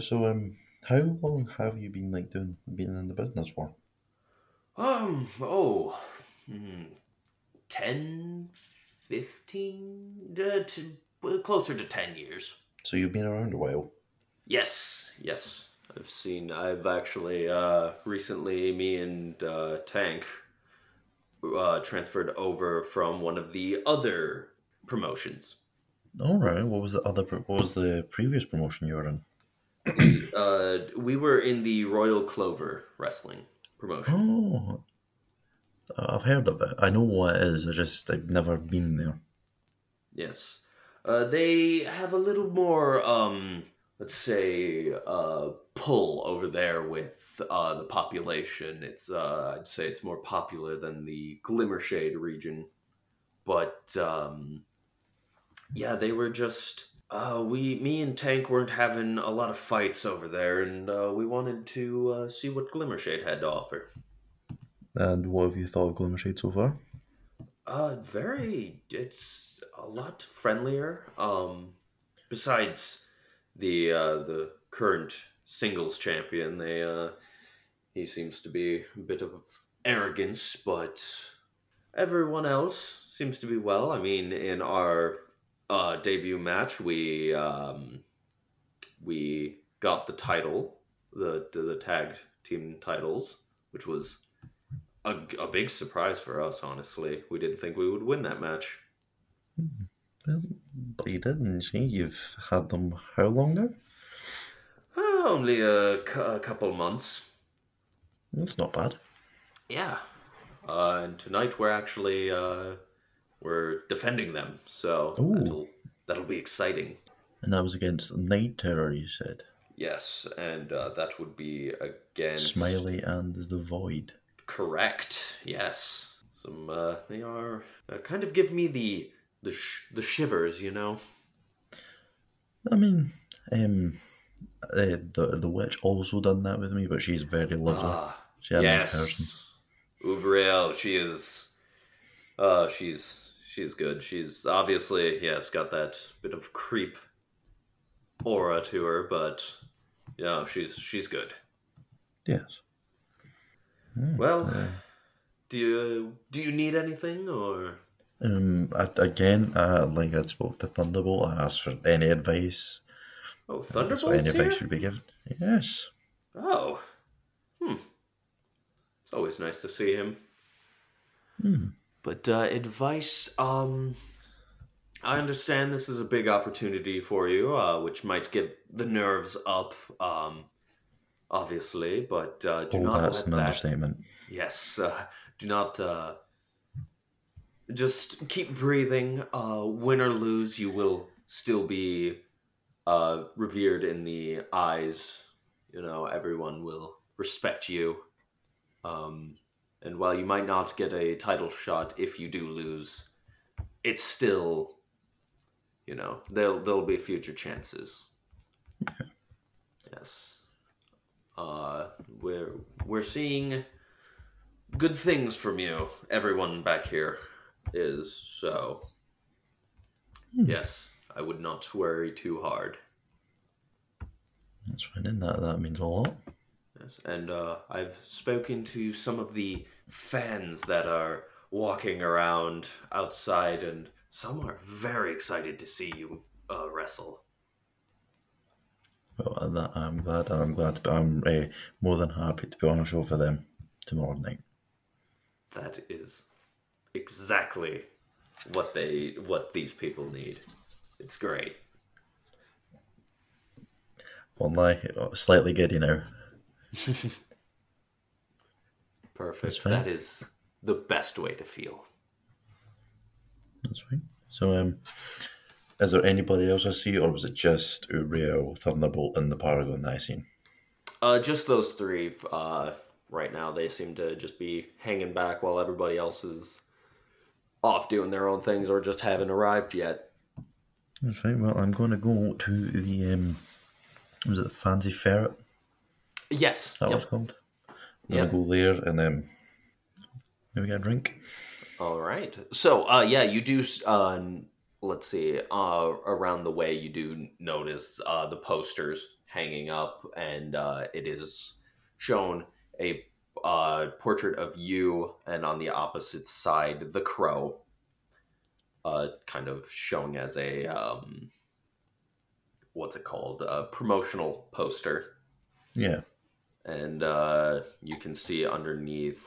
So, um, how long have you been like doing being in the business for? Um, oh, hmm, 10, 15, uh, to, well, closer to 10 years. So you've been around a while. Yes, yes. I've seen, I've actually, uh, recently, me and, uh, Tank, uh, transferred over from one of the other promotions. All right. What was the other? What was the previous promotion you were in? Uh, we were in the Royal Clover Wrestling promotion. Oh, I've heard of it. I know what it is. I just I've never been there. Yes. Uh, they have a little more, um, let's say, uh, pull over there with uh, the population. It's, uh, I'd say it's more popular than the Glimmershade region. But, um, yeah, they were just, uh, we, me and Tank weren't having a lot of fights over there, and uh, we wanted to uh, see what Glimmershade had to offer. And what have you thought of Glimmershade so far? Uh, very. It's a lot friendlier. Um, besides the uh, the current singles champion, they uh, he seems to be a bit of arrogance, but everyone else seems to be well. I mean, in our uh, debut match, we um, we got the title, the the, tag team titles, which was a, a big surprise for us, honestly. We didn't think we would win that match. Well, but you didn't. See, you've had them how long now? Uh, only a, cou- a couple months. That's not bad. Yeah. Uh, and tonight we're actually uh, we're defending them, so that'll that'll be exciting. And that was against Night Terror. You said Yes, and uh, that would be against Smiley and the Void. Correct. Yes. Some uh, they are uh, kind of give me the the sh- the shivers, you know. I mean, um, uh, the the witch also done that with me, but she's very lovely. Ah, She's a nice person. yes. Ubriel, she is. Uh, she's she's good. She's obviously yes got that bit of creep aura to her, but yeah, she's she's good. Yes. Well, uh, do you do you need anything or? Um, I, again, uh, like I spoke to Thunderbolt, I asked for any advice. Oh, Thunderbolt! Any advice should be given. Yes. Oh, hmm. It's always nice to see him. Hmm. But uh, advice, um, I understand this is a big opportunity for you, uh, which might get the nerves up, um, obviously. But uh, do Oh, not that's let an that. understatement. Yes, uh, do not. Uh, just keep breathing. Uh, win or lose, you will still be uh, revered in the eyes. You know, everyone will respect you. Um, and while you might not get a title shot if you do lose, it's still, you know, there'll there'll be future chances. Yes. Uh, we're we're seeing good things from you. Everyone back here is so. Hmm. Yes, I would not worry too hard. That's fine. That, that means a lot. Yes, and uh, I've spoken to some of the fans that are walking around outside, and some are very excited to see you uh, wrestle. Well, uh, that, I'm glad, and I'm glad be, I'm uh, more than happy to be on a show for them tomorrow night. That is exactly what they what these people need. It's great. One lie, slightly giddy now. Perfect. That is the best way to feel. That's right. So, um, is there anybody else I see, or was it just Uriel, Thunderbolt, and the Paragon that I seen? Uh, just those three. Uh, right now, they seem to just be hanging back while everybody else is off doing their own things or just haven't arrived yet. That's fine. Well, I'm going to go to the um, was it the Fancy Ferret? Yes. That yep. was called. I'm gonna go there and um, maybe get a drink. All right. So, uh, yeah, you do. Uh, let's see. Uh, around the way, you do notice uh, the posters hanging up, and uh, it is shown a uh, portrait of you, and on the opposite side, the crow. Uh, kind of showing as a um, what's it called? A promotional poster Yeah. And uh, you can see underneath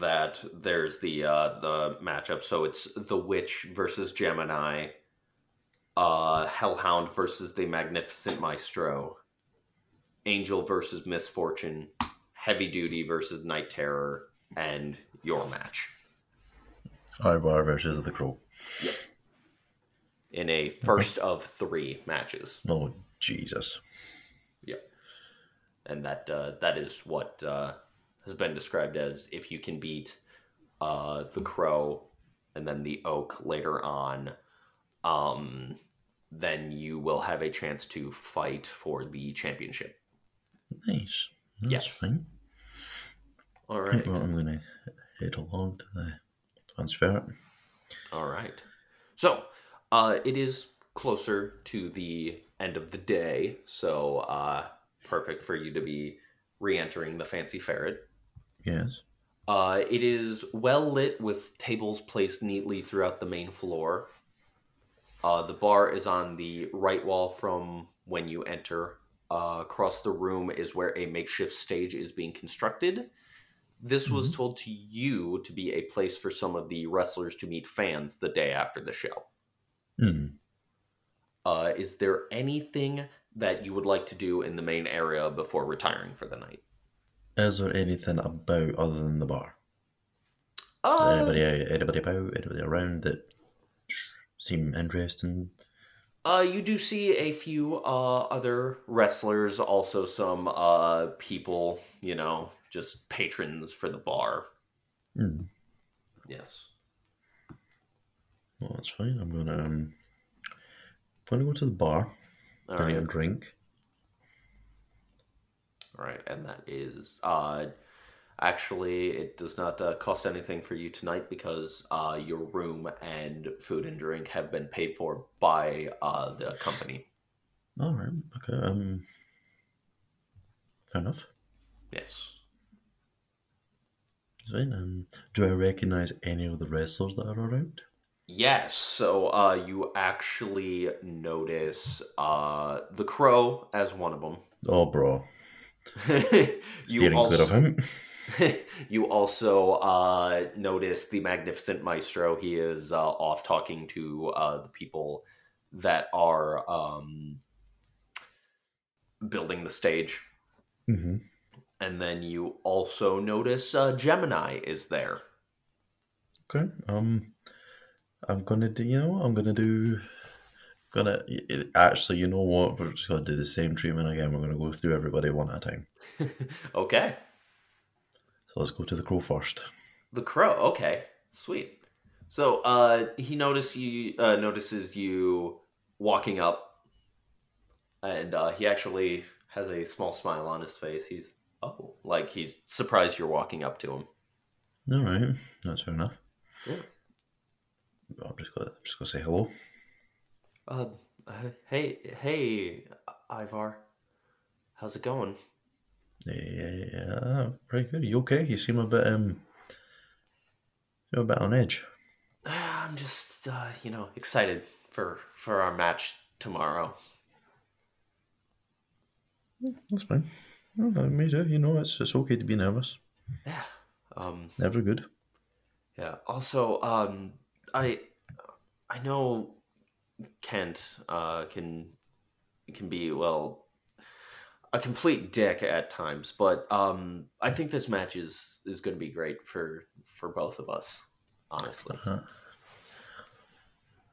that there's the uh, the matchup. So it's the Witch versus Gemini, uh, Hellhound versus the Magnificent Maestro, Angel versus Misfortune, Heavy Duty versus Night Terror, and your match Ivar versus the Crow. in a first of three matches. Oh Jesus. Yep. And that uh, that is what uh, has been described as if you can beat uh, the crow and then the oak later on, um, then you will have a chance to fight for the championship. Nice. That's Yes. fine. All Right. Well, I'm gonna head along to the transfer. All right. So uh, it is closer to the end of the day, so uh, perfect for you to be re-entering the fancy ferret. Yes. Uh, it is well lit with tables placed neatly throughout the main floor. Uh, the bar is on the right wall from when you enter. Uh, across the room is where a makeshift stage is being constructed. This was told to you to be a place for some of the wrestlers to meet fans the day after the show. Uh, is there anything that you would like to do in the main area before retiring for the night? Is there anything about other than the bar? Uh, anybody, anybody about? Anybody around that seem interesting? Uh, you do see a few uh, other wrestlers, also some uh, people, you know, just patrons for the bar. Hmm. Yes. Well, that's fine. I'm gonna um, gonna go to the bar. All gonna right. a drink. All right, and that is uh, actually it does not uh, cost anything for you tonight because uh, your room and food and drink have been paid for by uh, the company. All right. Okay. Um. Fair enough. Yes. Fine. Um. Do I recognise any of the wrestlers that are around? Yes. So uh, you actually notice uh, the crow as one of them. Oh, bro. you Steering also, clear of him. you also uh, notice the magnificent maestro. He is uh, off talking to uh, the people that are um, building the stage. hmm And then you also notice uh, Gemini is there. Okay. Um. I'm gonna do. You know. what? I'm gonna do. Gonna actually. You know what? We're just gonna do the same treatment again. We're gonna go through everybody one at a time. okay. So let's go to the crow first. The crow. Okay, sweet. So uh, he notice you uh, notices you walking up, and uh, he actually has a small smile on his face. He's oh, like he's surprised you're walking up to him. All right. That's fair enough. Yeah. I'm just gonna just gonna say hello. Uh, uh, hey, hey, Ivar, how's it going? Yeah, pretty good. You okay? You seem a bit um, you're a bit on edge. I'm just uh, you know excited for for our match tomorrow. That's fine. No, me too. You know, it's it's okay to be nervous. Yeah. Um, Never good. yeah. Also, um, I I know Kent uh, can can be well a complete dick at times, but um, I think this match is is going to be great for for both of us. Honestly, Uh-huh.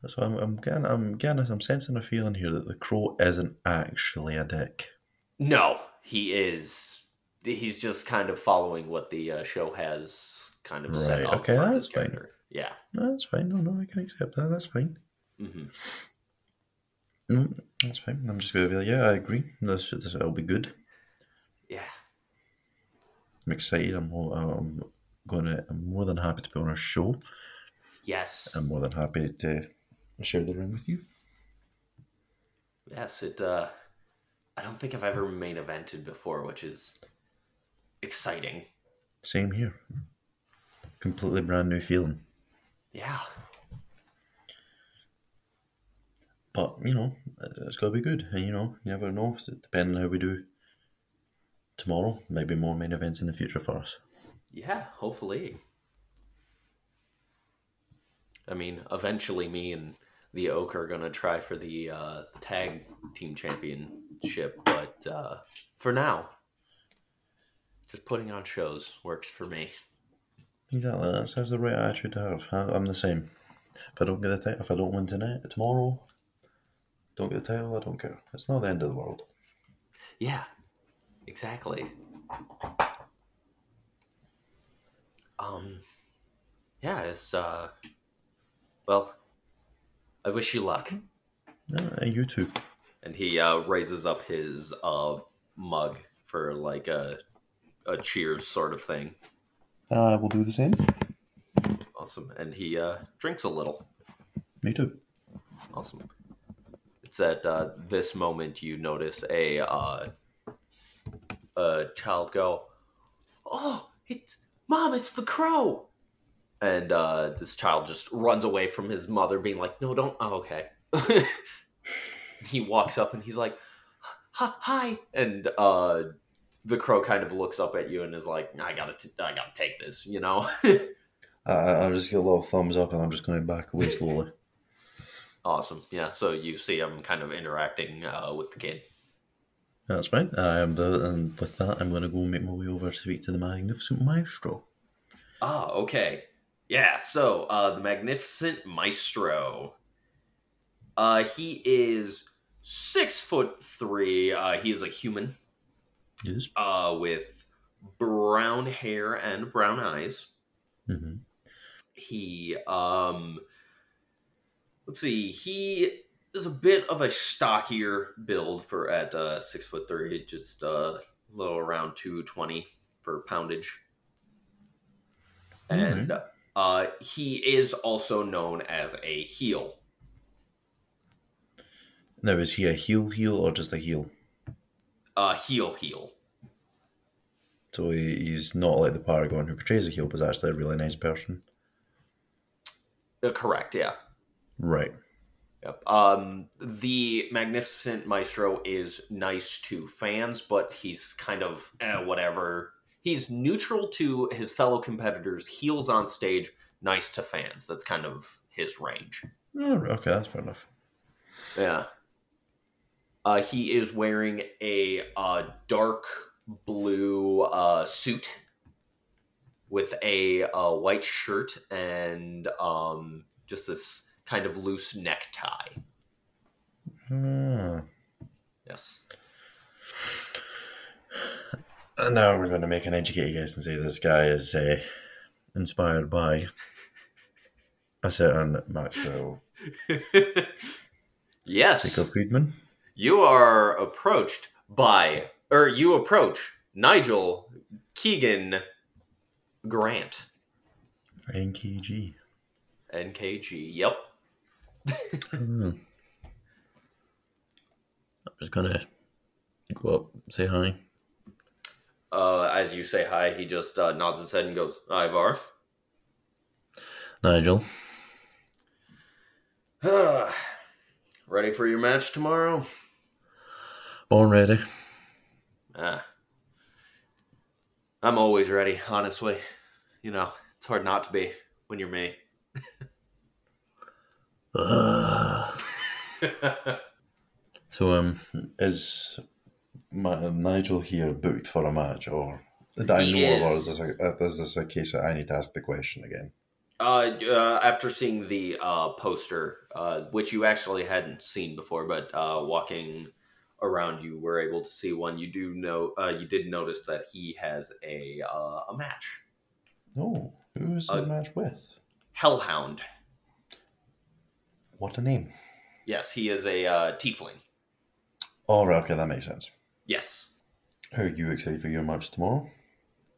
So I'm, I'm getting, I'm getting, I'm sensing a feeling here that the crow isn't actually a dick. no, he is. He's just kind of following what the uh, show has kind of set Right, up. okay, that's fine. character. Yeah. No, that's fine. No, no, I can accept that. That's fine. hmm No, that's fine. I'm just going to be like, yeah, I agree. This, this will be good. Yeah. I'm excited. I'm, I'm going to. I'm more than happy to be on a show. Yes. I'm more than happy to share the room with you. Yes, it. uh I don't think I've ever main evented before, which is exciting. Same here. Completely brand new feeling. Yeah, But you know, it's got to be good. And you know, you never know. Depending on how we do tomorrow, maybe more main events in the future for us. yeah. Hopefully. I mean, eventually, me and the Oak are gonna try for the uh, tag team championship, but uh, for now, just putting on shows works for me. Exactly. That's, that's the right attitude to have. I- I'm the same. If I don't get the title, if I don't win tonight, tomorrow, don't get the title, I don't care. It's not the end of the world. Yeah, exactly. Um, yeah, it's uh, well, I wish you luck. Yeah, you too. And he uh, raises up his uh mug for like a a cheers sort of thing. I will do the same. Awesome, and he uh drinks a little. Me too. Awesome. It's at uh, this moment you notice a uh, a child go, "Oh, it's mom! It's the crow!" And uh, this child just runs away from his mother, being like, "No, don't." Oh, okay. he walks up and he's like, "Hi!" hi," And uh, the crow kind of looks up at you and is like, "I gotta, t- I gotta take this," you know. I, I- just get a little thumbs up and I'm just going to back away slowly. awesome. Yeah. So you see him kind of interacting uh, with the kid. That's fine. I am the, and with that, I'm going to go make my way over to speak to the magnificent maestro. Ah, okay. Yeah, so uh the Magnificent Maestro. Uh he is six foot three. Uh he is a human, Yes. uh with brown hair and brown eyes. hmm He um let's see, he is a bit of a stockier build for at uh six foot three, just uh, a little around two twenty for poundage. And uh he is also known as a heel. Now, is he a heel heel or just a heel? Uh heel heel. So he's not like the Paragon who portrays a heel, but is actually a really nice person. Uh, correct, yeah. Right. Yep. Um, the Magnificent Maestro is nice to fans, but he's kind of eh, whatever. He's neutral to his fellow competitors, heels on stage, nice to fans. That's kind of his range. Oh, okay, that's fair enough. Yeah. Uh, he is wearing a uh, dark blue uh, suit with a uh, white shirt and um, just this kind of loose necktie. Ah. Yes. And now we're going to make an educated guess and say this guy is uh, inspired by a certain Maxwell yes. Jacob Friedman. You are approached by, or you approach Nigel Keegan Grant, NKG. NKG. Yep. Hmm. I'm just going to go up, say hi. Uh, as you say hi, he just uh, nods his head and goes, Ivar. Nigel. Ready for your match tomorrow? Born ready. Ah. I'm always ready, honestly. you know, it's hard not to be when you're me. So, um, is Ma- Nigel here booked for a match, or did I know, or is is. this, a, uh, is this a case that I need to ask the question again? Uh, uh, after seeing the uh, poster, uh, which you actually hadn't seen before, but uh, walking around, you were able to see one. You do know, uh, you did notice that he has a uh, a match, No, who is the match with? Hellhound. What a name! Yes, he is a uh, tiefling. Oh, right, okay, that makes sense. Yes. Are you excited for your match tomorrow?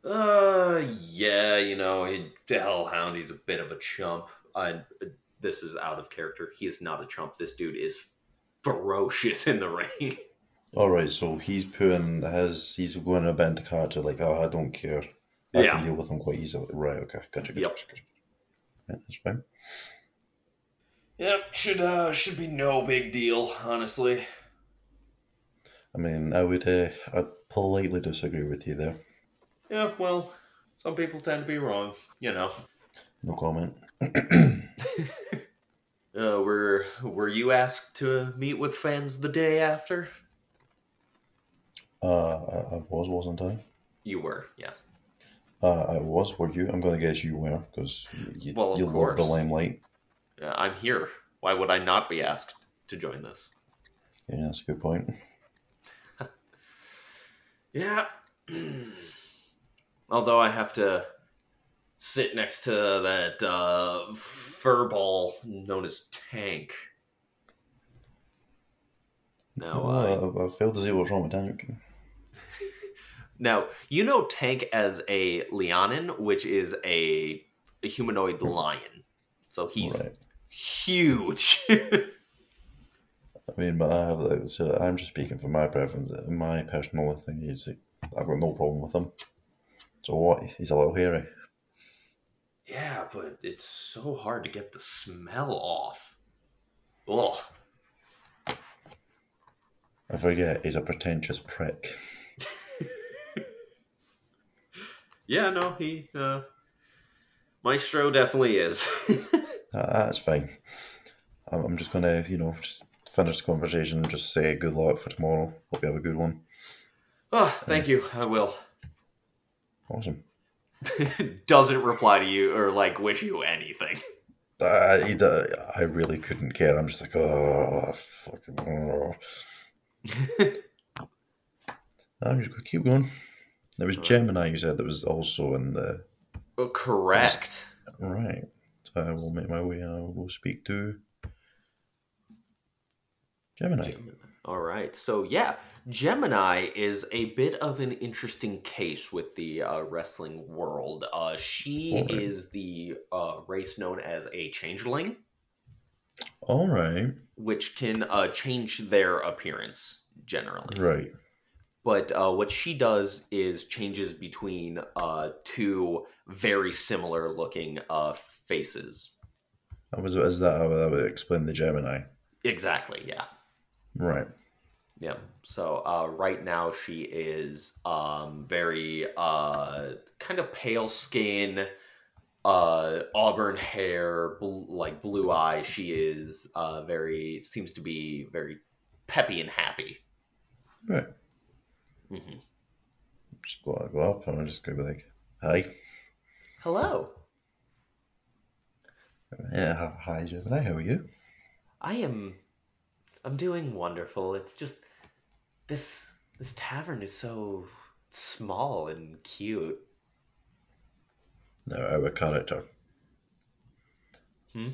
Uh, yeah, you know, he, Hellhound. He's a bit of a chump. I, this is out of character. He is not a chump. This dude is ferocious in the ring. All right, so he's putting his, he's going to bend into character, like, oh, I don't care. I Yeah. can deal with him quite easily. Right, okay, gotcha, gotcha, Yep. gotcha, gotcha. Yeah, that's fine. Yep, should uh should be no big deal, honestly. I mean, I would, uh, I politely disagree with you there. Yeah, well, some people tend to be wrong, you know. No comment. Uh, were were you asked to meet with fans the day after? Uh, I, I was, wasn't I? You were, yeah. Uh, I was. Were you? I'm going to guess you were because you, Well, you love the limelight. Uh, I'm here. Why would I not be asked to join this? Yeah, that's a good point. Yeah. Although I have to sit next to that uh, furball known as Tank. Now, uh, I, I failed to see what's wrong with Tank. now you know Tank as a Leonin, which is a, a humanoid lion. So he's Right. huge. I mean, but I have like, so I'm just speaking for my preference. My personal thing is I've got no problem with him. So what? He's a little hairy. yeah, but it's so hard to get the smell off. Ugh. I forget. He's a pretentious prick. Yeah, no, he uh Maestro definitely is. Uh, that's fine. I'm, I'm just gonna, you know, just finish the conversation and just say good luck for tomorrow. Hope you have a good one. oh, thank you. I will. Awesome. Doesn't reply to you or like wish you anything. Uh, he, I really couldn't care. I'm just like, oh, fucking. Oh. I'm just gonna keep going. There was Gemini you said that was also in the Oh, correct. right. So I will make my way. I will speak to Gemini. All right. So yeah, Gemini is a bit of an interesting case with the uh, wrestling world. Uh, she Alright. is the uh, race known as a changeling, All right, which can uh, change their appearance generally. right. but uh, what she does is changes between uh, two very similar looking uh, faces. That was is that how that would explain the Gemini? Exactly, yeah. Right. Yeah. So uh, right now she is um, very uh, kind of pale skin, uh, auburn hair, bl- like blue eyes. She is uh, very seems to be very peppy and happy. Right. hmm Just go, go up and I'm just gonna be like, hi. Hello. Yeah, hi- hi Gemini, how are you? I am I'm doing wonderful. It's just this this tavern is so small and cute. No, our character. Hmm?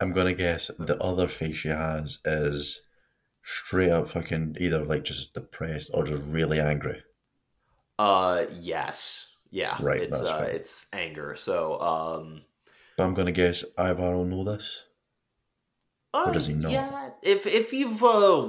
I'm gonna guess the other face she has is straight up fucking either like just depressed or just really angry. Uh yes. Yeah. Right, It's that's uh fine. it's anger. So um But I'm gonna guess Ivar will know this. Uh, does he know? Yeah. If if you've uh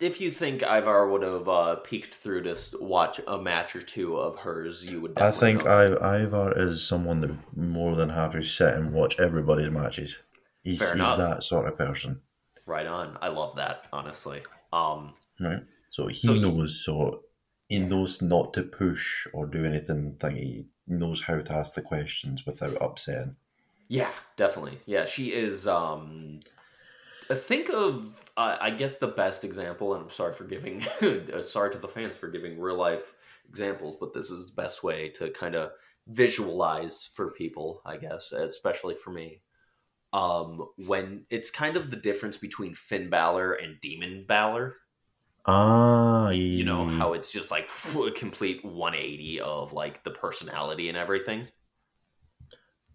if you think Ivar would have uh peeked through to watch a match or two of hers, you would I think. I, Ivar is someone that would more than happy to sit and watch everybody's matches. He's, he's that sort of person, right on. I love that, honestly. Um right? So he So he- knows. So he knows not to push or do anything Thing he knows how to ask the questions without upsetting. Yeah, definitely. Yeah, she is. um think of, uh, I guess, the best example, and I'm sorry for giving, uh, sorry to the fans for giving real life examples, but this is the best way to kind of visualize for people, I guess, especially for me. Um, when it's kind of the difference between Finn Balor and Demon Balor. Ah, You know how it's just like a complete 180 of like the personality and everything.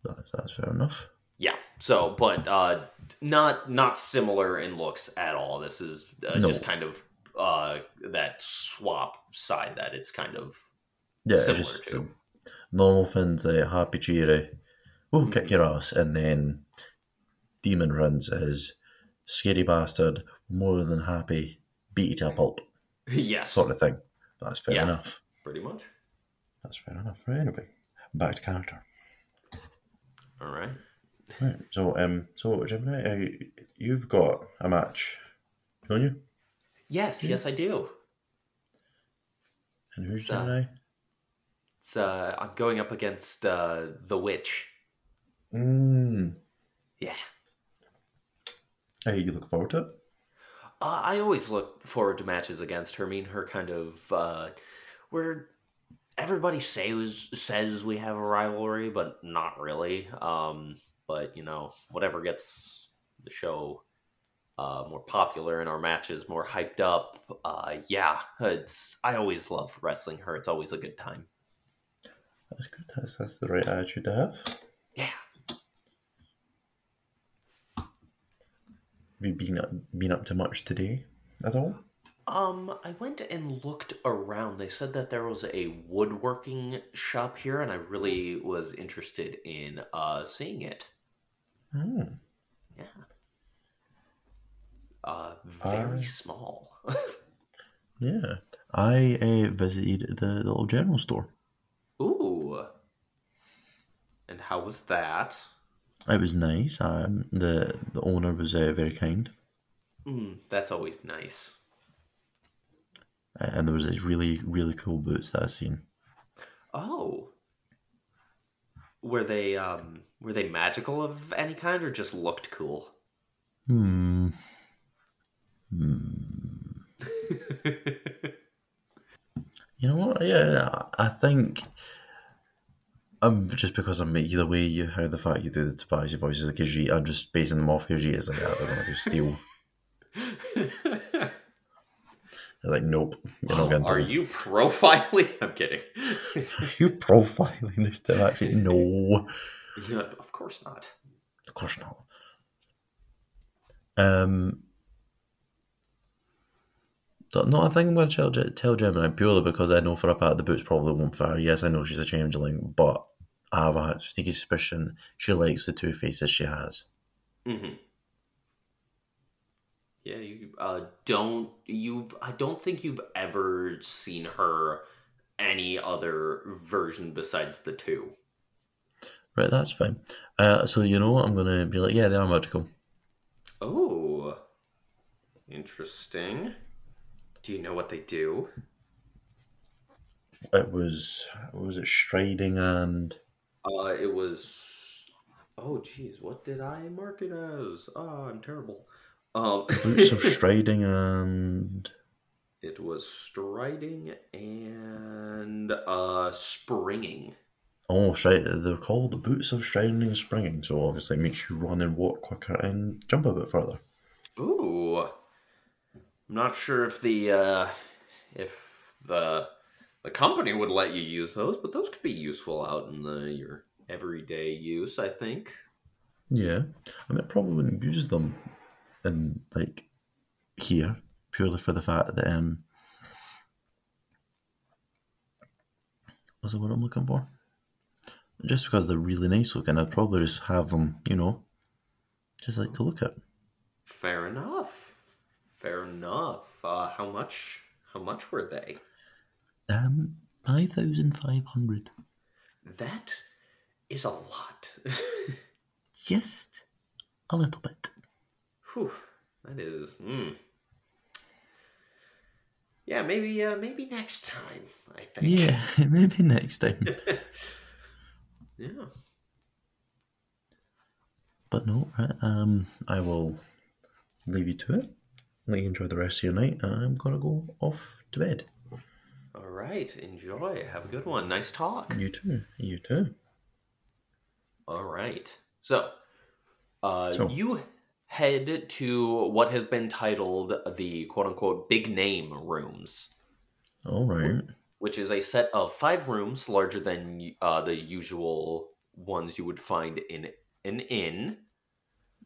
that's, that's fair enough. Yeah. So, but uh, not not similar in looks at all. This is uh, No. just kind of uh, that swap side that it's kind of Yeah, Similar just to. normal Finn's uh, happy, cheery. We'll kick Mhm. your ass, and then Demon runs is scary bastard, more than happy, beat you to a pulp, yes, sort of thing. That's fair Yeah. enough. pretty much. That's fair enough. Right, anyway, back to character. All right. Right. So, um, so Gemini, uh, you've got a match, don't you? Yes, Yeah. yes, I do. And who's Uh, Gemini? It's uh, I'm going up against uh, the witch. Mm. Yeah. Hey, you look forward to it? Uh, I always look forward to matches against her. I mean, her kind of uh, where everybody says says we have a rivalry, but not really. Um, but you know, whatever gets the show uh, more popular and our matches more hyped up. Uh, yeah, it's I always love wrestling her. It's always a good time. That's good. That's, that's the right attitude to have. Yeah. Have you been up, been up to much today at all? Um, I went and looked around. They said that there was a woodworking shop here, and I really was interested in uh seeing it. Hmm. Yeah. Uh, very I- small. Yeah. I uh, visited the, the little general store. Ooh. And how was that? It was nice. Um, the the owner was uh, very kind, Mm, that's always nice. and there was these really really cool boots that I seen. Oh. Were they um were they magical of any kind or just looked cool? Hmm. Hmm. You know what? Yeah, I think. Um, just because I'm the way you how the fact you do the Tabaxi voices, like Khajiit, I'm just basing them off Khajiit. It's like, ah, they're gonna go steal. They're like, nope, you're not getting Are told. you profiling? I'm kidding. you profiling this to actually no, of course not. of course not. Um, so, no, I think I'm going to tell, tell Gemini purely because I know for a fact the boots probably won't fit her. Yes, I know she's a changeling, but I have a sneaky suspicion she likes the two faces she has. hmm Yeah, you uh, don't you've I don't think you've ever seen her any other version besides the two. Right, that's fine. Uh, so you know what? I'm going to be like, yeah, they are magical. Oh, interesting. Do you know what they do? It was, was it striding and Uh, it was. Oh, geez, what did I mark it as? Oh, I'm terrible. Um, boots of striding and it was striding and uh springing. oh, stride. They're called the boots of striding and springing. So obviously, it makes you run and walk quicker and jump a bit further. Ooh, I'm not sure if the uh, if the the company would let you use those, but those could be useful out in the your everyday use. I think. Yeah, I mean, I probably wouldn't use them in like here purely for the fact that um, what's the word I'm looking for? Just because they're really nice looking, I'd probably just have them, you know, just like to look at. Fair enough. Fair enough. Uh, how much? How much were they? Um, five thousand five hundred. That is a lot. Just a little bit. Whew, that is. Mm. Yeah, maybe. Uh, maybe next time. I think. Yeah, maybe next time. Yeah. But no, right, um, I will leave you to it. Let you enjoy the rest of your night. I'm gonna go off to bed. All right. Enjoy. Have a good one. Nice talk. You too. You too. All right. So, uh, So- you head to what has been titled the quote unquote big name rooms, All right. which is a set of five rooms larger than uh, the usual ones you would find in an inn.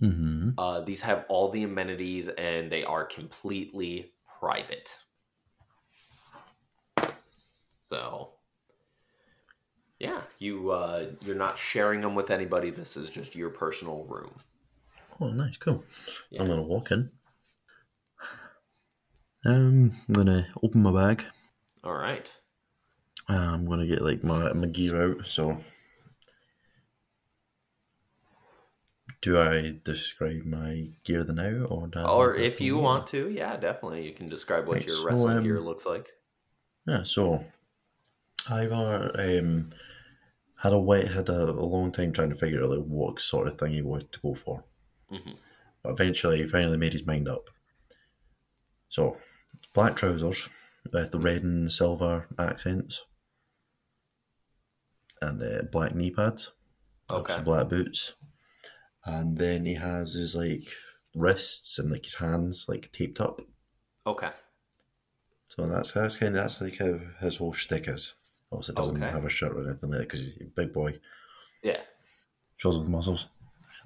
Mm-hmm. Uh, these have all the amenities and they are completely private. So, yeah, you uh, you're not sharing them with anybody. This is just your personal room. Oh, nice, cool. Yeah. I'm gonna walk in. Um, I'm gonna open my bag. All right. Uh, I'm gonna get like my, my gear out. So, do I describe my gear the now, or do I Or if you want to, yeah, definitely. You can describe what Right, your so, wrestling um, gear looks like. Yeah, so I've uh, um, had a wait, had a, a long time trying to figure out like what sort of thing he wanted to go for. Mhm. But eventually, he finally made his mind up. So, black trousers with the red and silver accents, and uh, black knee pads, Okay. black boots, and then he has his like wrists and like his hands like taped up. Okay. So that's that's kind of that's like how his whole shtick is. Obviously, doesn't Okay. have a shirt or anything like that because he's a big boy, Yeah. shows with muscles.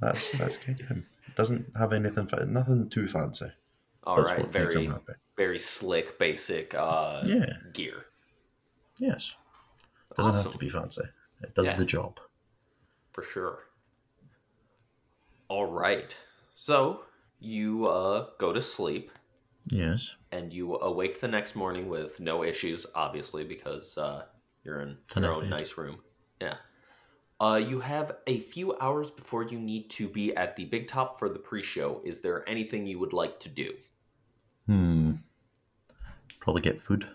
That's that's kind of him. Doesn't have anything, nothing too fancy. All That's right. what makes him Very, very slick, basic uh, Yeah. gear. Yes, doesn't have to be fancy. It does Yeah. the job. For sure. All right. So you uh, go to sleep Yes, and you awake the next morning with no issues, obviously, because uh, you're in a your own bed. nice room. Yeah. Uh, you have a few hours before you need to be at the big top for the pre-show. Is there anything you would like to do? Hmm. Probably get food.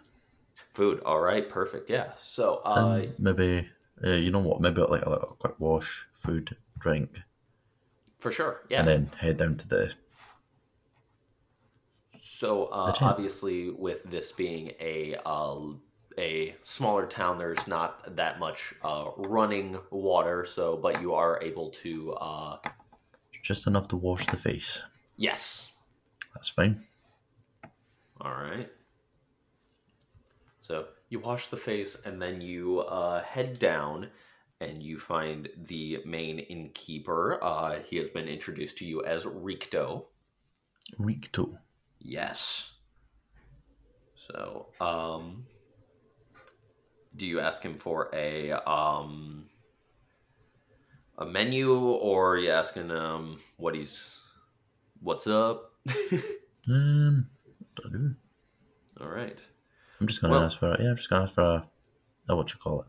Food. All right. Perfect. Yeah. So, uh, maybe uh, you know what? Maybe like a little quick wash, food, drink, for sure. Yeah. and then head down to the. So uh, The obviously, with this being a uh, a smaller town, there's not that much uh, running water. So, but you are able to. Uh, Just enough to wash the face. yes. That's fine. All right. So you wash the face, and then you uh, head down, and you find the main innkeeper. Uh, he has been introduced to you as Ricto. Ricto. Yes. So, um, do you ask him for a um a menu, or are you asking him what he's what's up? Um, do I do? All right, I'm just gonna Well- ask for a, yeah. I'm just gonna ask for a, a what you call it.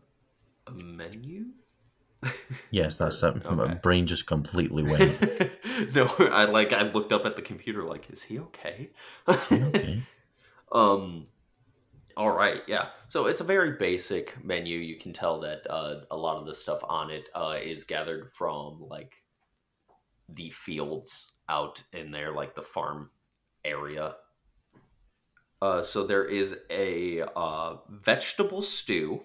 a menu. Yes, that's it. My brain just completely went. no, I like I looked up at the computer like, is he okay? okay. Um. All right, yeah. So it's a very basic menu. You can tell that uh, a lot of the stuff on it uh, is gathered from like the fields out in there, like the farm area. Uh, so there is a uh, vegetable stew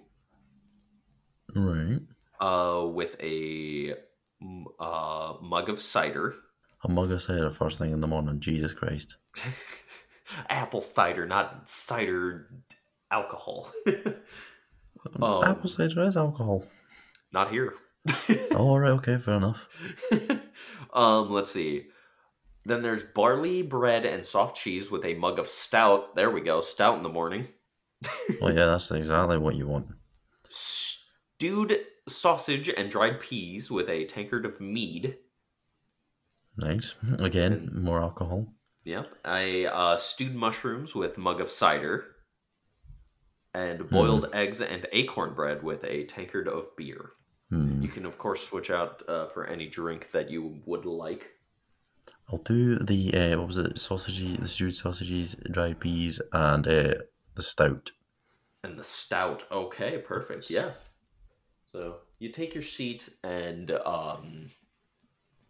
Right. uh, with a uh, mug of cider, A mug of cider first thing in the morning. Jesus Christ. apple cider, not cider alcohol. um, Apple cider is alcohol. Not here. Oh, all right. Okay. Fair enough. um, let's see. Then there's barley bread and soft cheese with a mug of stout. There we go, stout in the morning. Well, yeah, that's exactly what you want. Stewed sausage and dried peas with a tankard of mead. Nice. Again, more alcohol. Yep. I uh, stewed mushrooms with mug of cider. And boiled eggs and acorn bread with a tankard of beer. Hmm. You can, of course, switch out uh, for any drink that you would like. I'll do the uh, what was it? Sausages, the stewed sausages, dried peas, and uh, the stout. And the stout. Okay, perfect. Yeah. So you take your seat and um,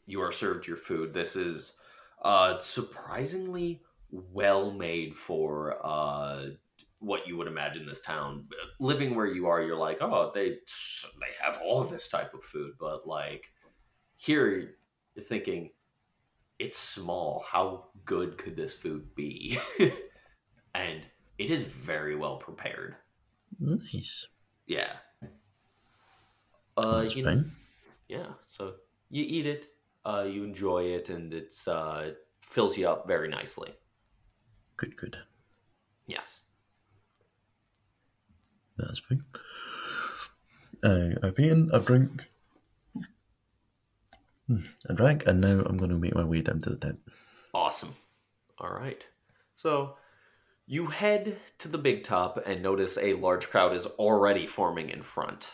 you are served your food. This is uh, surprisingly well made for uh, what you would imagine this town. Living where you are, you're like, oh, they they have all this type of food, but like here, you're thinking it's small. How good could this food be? and it is very well prepared. Nice. Yeah. Uh, That's you know, yeah. So you eat it, uh, you enjoy it, and it's uh, fills you up very nicely. Good, good. Yes. That's fine. Uh, I've eaten, I've drink, Hmm, I drank, and now I'm going to make my way down to the tent. Awesome. All right. So you head to the big top and notice a large crowd is already forming in front.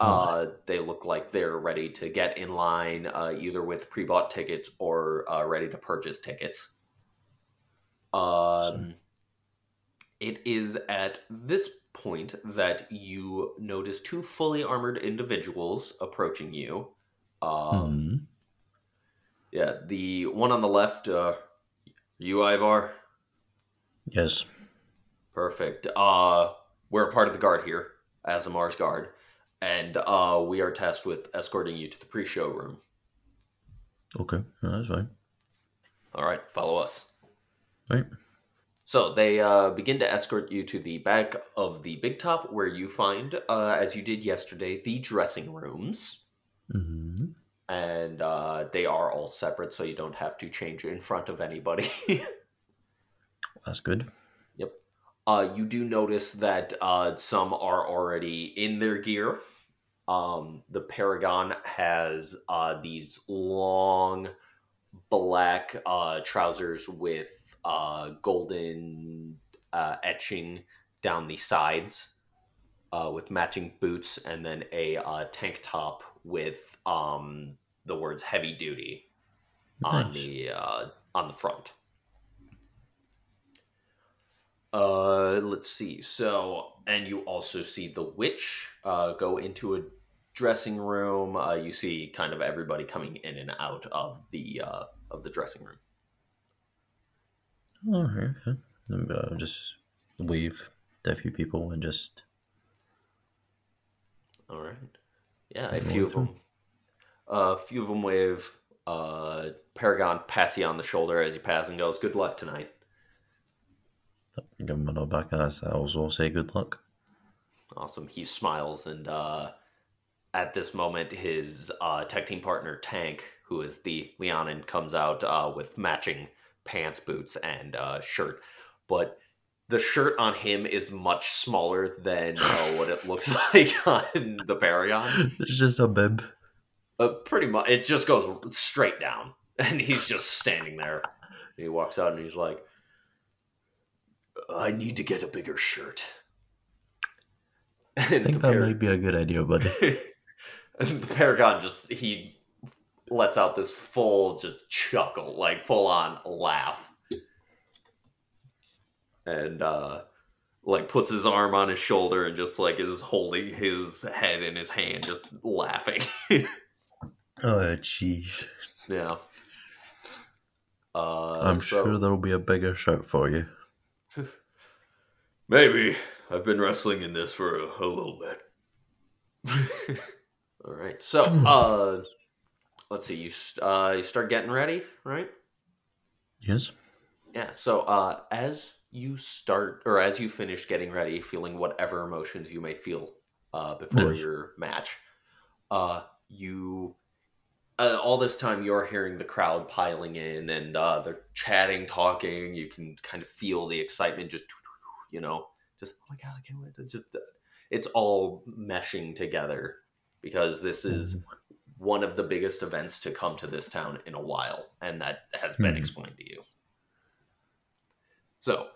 Uh, they look like they're ready to get in line, uh, either with pre-bought tickets or uh, ready to purchase tickets. Um, it is at this point that you notice two fully armored individuals approaching you. Um, Hmm. Yeah, the one on the left, uh, you, Ivar? Yes. Perfect. Uh, we're a part of the guard here, Azamar's guard, and uh, we are tasked with escorting you to the pre-show room. Okay, that's fine. All right, follow us. Right. So they uh, begin to escort you to the back of the big top, where you find, uh, as you did yesterday, the dressing rooms, hmm and uh, they are all separate, so you don't have to change in front of anybody. That's good. Yep. Uh, you do notice that uh, some are already in their gear. Um, the Paragon has uh, these long black uh, trousers with uh, golden uh, etching down the sides, uh, with matching boots, and then a uh, tank top with um, the words "heavy duty" on Nice. the uh, on the front. Uh, let's see. So, and you also see the witch uh, go into a dressing room. Uh, you see kind of everybody coming in and out of the uh, of the dressing room. All right. Okay. Uh, just wave a few people and just All right. Yeah, a few of them. A few of them wave. Uh, Paragon pats you on the shoulder as you pass and goes, "Good luck tonight." give him a nod back, and I also say good luck. Awesome. He smiles, and uh, at this moment, his uh, tag team partner Tank, who is the Leonin, comes out uh, with matching pants, boots, and uh, shirt. But the shirt on him is much smaller than uh, what it looks like on the Paragon. It's just a bib. Uh, pretty much, it just goes straight down, and he's just standing there. He walks out, and he's like, "I need to get a bigger shirt." I think that might be a good idea, buddy. and the Paragon just he lets out this full just chuckle, like full on laugh. And uh like puts his arm on his shoulder and just like is holding his head in his hand, just laughing. Oh, jeez. yeah. Uh I'm so- sure there'll be a bigger shirt for you. Maybe. I've been wrestling in this for a, a little bit. All right. So, uh let's see. You uh you start getting ready, right? Yes. Yeah. So, uh as you start or as you finish getting ready, feeling whatever emotions you may feel uh before Yes. your match, uh you uh, all this time you're hearing the crowd piling in and uh they're chatting, talking, you can kind of feel the excitement just you know, just oh my god, I can't wait to just uh, it's all meshing together because this is one of the biggest events to come to this town in a while, and that has been Mhm. explained to you. So,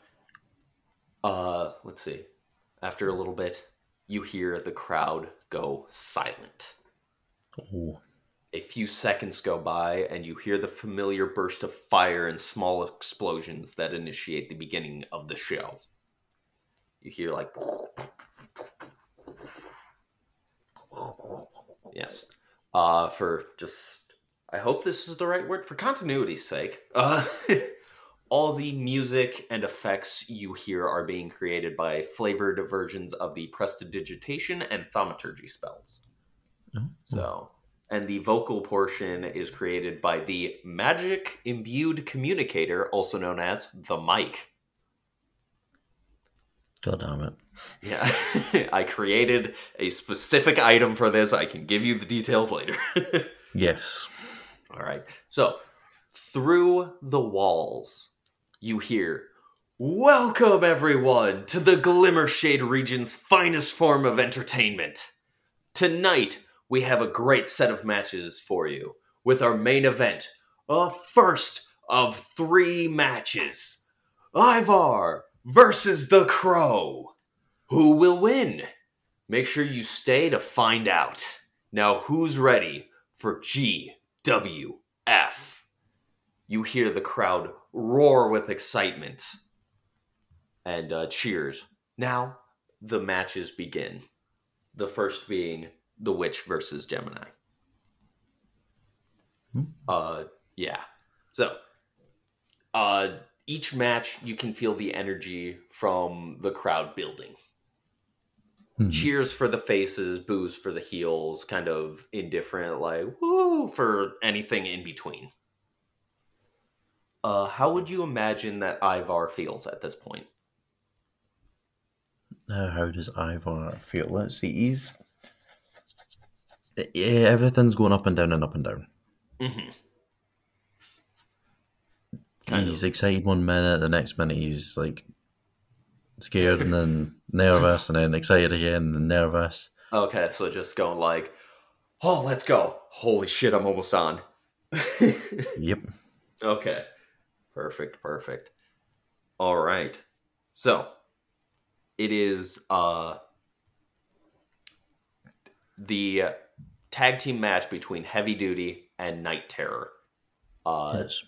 uh, let's see. After a little bit, you hear the crowd go silent. Oh, A few seconds go by, and you hear the familiar burst of fire and small explosions that initiate the beginning of the show. You hear like Yes. Uh, for just, I hope this is the right word for continuity's sake. Uh, all the music and effects you hear are being created by flavored versions of the prestidigitation and thaumaturgy spells. Oh. So, and the vocal portion is created by the magic imbued communicator, also known as the mic. God damn it. Yeah, I created a specific item for this. I can give you the details later. Yes. All right. So, through the walls, you hear, Welcome, everyone, to the Glimmershade region's finest form of entertainment. Tonight, we have a great set of matches for you, with our main event, a first of three matches Ivar versus the Crow. Who will win? Make sure you stay to find out. Now, who's ready for GWF? You hear the crowd roar with excitement and uh, cheers. Now, the matches begin. The first being the Witch versus Gemini. Hmm. Uh, yeah. So, uh, each match you can feel the energy from the crowd building. Hmm. Cheers for the faces, boos for the heels, kind of indifferent, like woo for anything in between. Uh, how would you imagine that Ivar feels at this point? Now, how does Ivar feel? Let's see. He's. Yeah, everything's going up and down and up and down. hmm Kind he's of. excited one minute, the next minute he's like scared and then nervous and then excited again and then nervous. Okay, so just going like, oh, let's go. Holy shit, I'm almost on. Yep. Okay. Perfect, perfect. All right. So, it is uh the tag team match between Heavy Duty and Night Terror. Uh yes.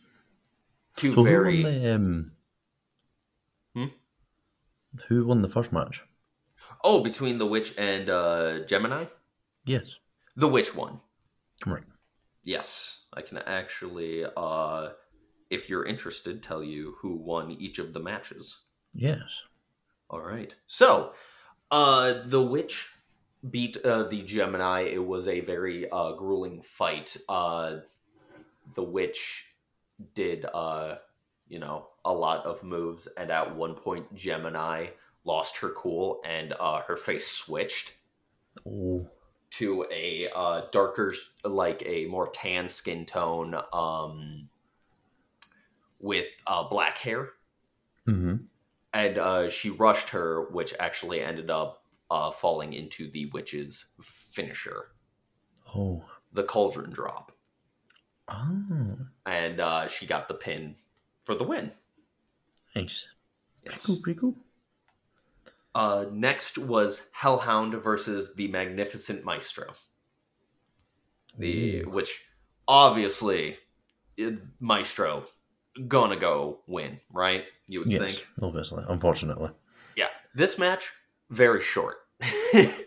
Two So very who won the um, Hmm? Who won the first match? Oh, between the Witch and uh Gemini? Yes. The Witch won. Right. Yes. I can actually uh if you're interested tell you who won each of the matches. Yes. All right. So, uh, the witch beat uh, the Gemini. It was a very uh, grueling fight. Uh, the witch did, uh, you know, a lot of moves, and at one point, Gemini lost her cool and uh, her face switched Oh. to a uh, darker, like a more tan skin tone, um, with uh, black hair mm-hmm. and uh, she rushed her, which actually ended up uh, falling into the witch's finisher, Oh. the cauldron drop, Oh. and uh, she got the pin for the win. Thanks. Yes. Cool. Pretty cool. Uh, next was Hellhound versus the Magnificent Maestro, the Ooh. which obviously Maestro gonna go win, right? You would Yes. think. Obviously. Unfortunately. Yeah, this match very short.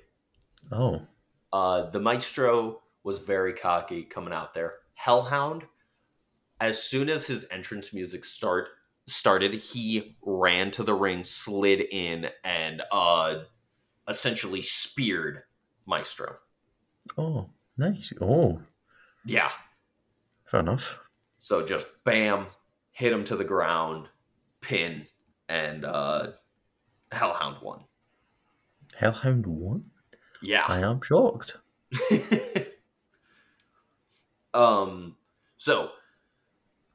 Oh. Uh, the Maestro was very cocky coming out there. Hellhound, as soon as his entrance music start started, he ran to the ring, slid in, and uh, essentially speared Maestro. Oh. Nice. Oh. Yeah, Fair enough. so just bam, hit him to the ground, pin, and uh, Hellhound won. Hellhound won? Yeah. I am shocked. um so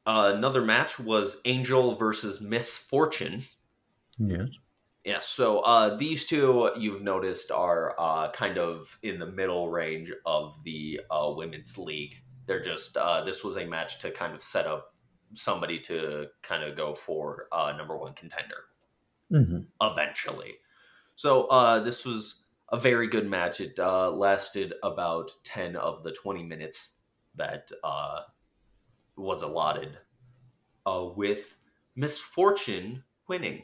uh, another match was angel versus misfortune Yes. yeah so uh these two you've noticed are uh kind of in the middle range of the uh women's league they're just uh this was a match to kind of set up somebody to kind of go for uh number one contender hmm eventually. So uh, this was a very good match. It uh, lasted about ten of the twenty minutes that uh, was allotted, uh, with Misfortune winning.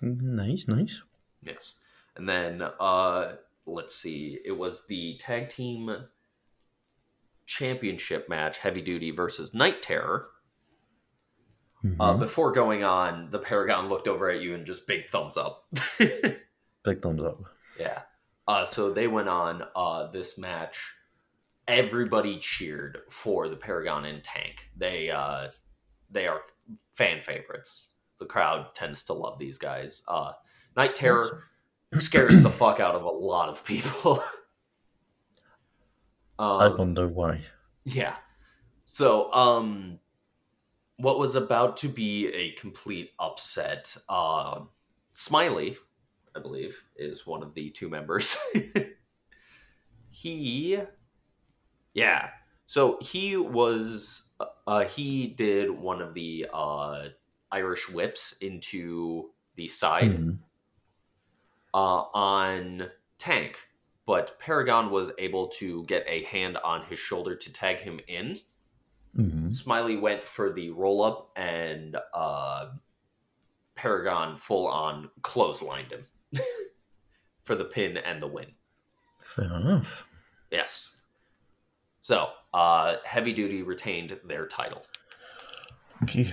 Nice, nice. Yes, and then uh, let's see, it was the tag team championship match, Heavy Duty versus Night Terror. Uh, Mhm. before going on, the Paragon looked over at you and just big thumbs up. Big thumbs up. yeah. Uh, so they went on uh, this match. Everybody cheered for the Paragon and Tank. They uh, they are fan favorites. The crowd tends to love these guys. Uh, Night Terror scares the fuck out of a lot of people. I um, wonder why. yeah. So, um, what was about to be a complete upset, uh, Smiley, I believe, is one of the two members. he, yeah. So he was, uh, he did one of the uh, Irish whips into the side Mhm. uh, on Tank, but Paragon was able to get a hand on his shoulder to tag him in. Mhm. Smiley went for the roll up, and uh, Paragon full on clotheslined him for the pin and the win. Fair enough. Yes. So, uh, Heavy Duty retained their title. Okay.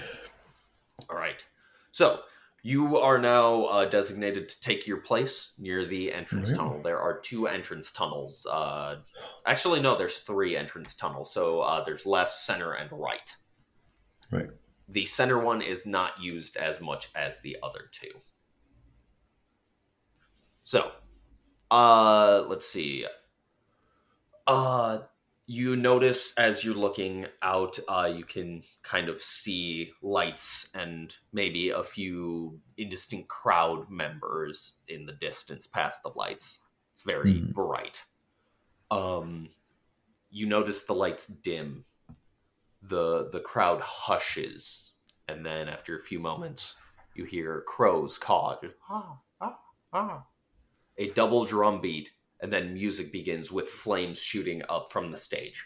All right. So you are now uh, designated to take your place near the entrance Yeah. tunnel. There are two entrance tunnels. Uh, actually, no, there's three entrance tunnels. So uh, there's left, center, and right. Right. The center one is not used as much as the other two. So, uh, let's see. Uh, you notice as you're looking out, uh, you can kind of see lights and maybe a few indistinct crowd members in the distance past the lights. It's very Hmm. bright. Um, you notice the lights dim. the The crowd hushes, and then after a few moments, you hear crows caw. "Ah, ah, ah." A double drum beat and then music begins with flames shooting up from the stage.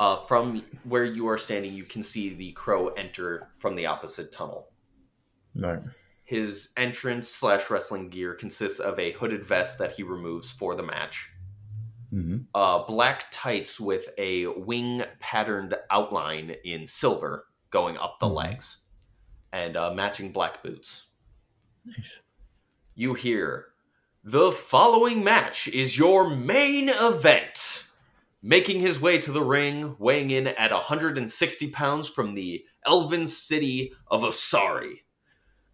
Uh, from where you are standing, you can see the crow enter from the opposite tunnel. Right. His entrance slash wrestling gear consists of a hooded vest that he removes for the match, hmm uh, black tights with a wing patterned outline in silver going up the Mhm. legs, and uh, matching black boots. Nice. you hear the following match is your main event. Making his way to the ring, weighing in at 160 pounds from the elven city of Osari,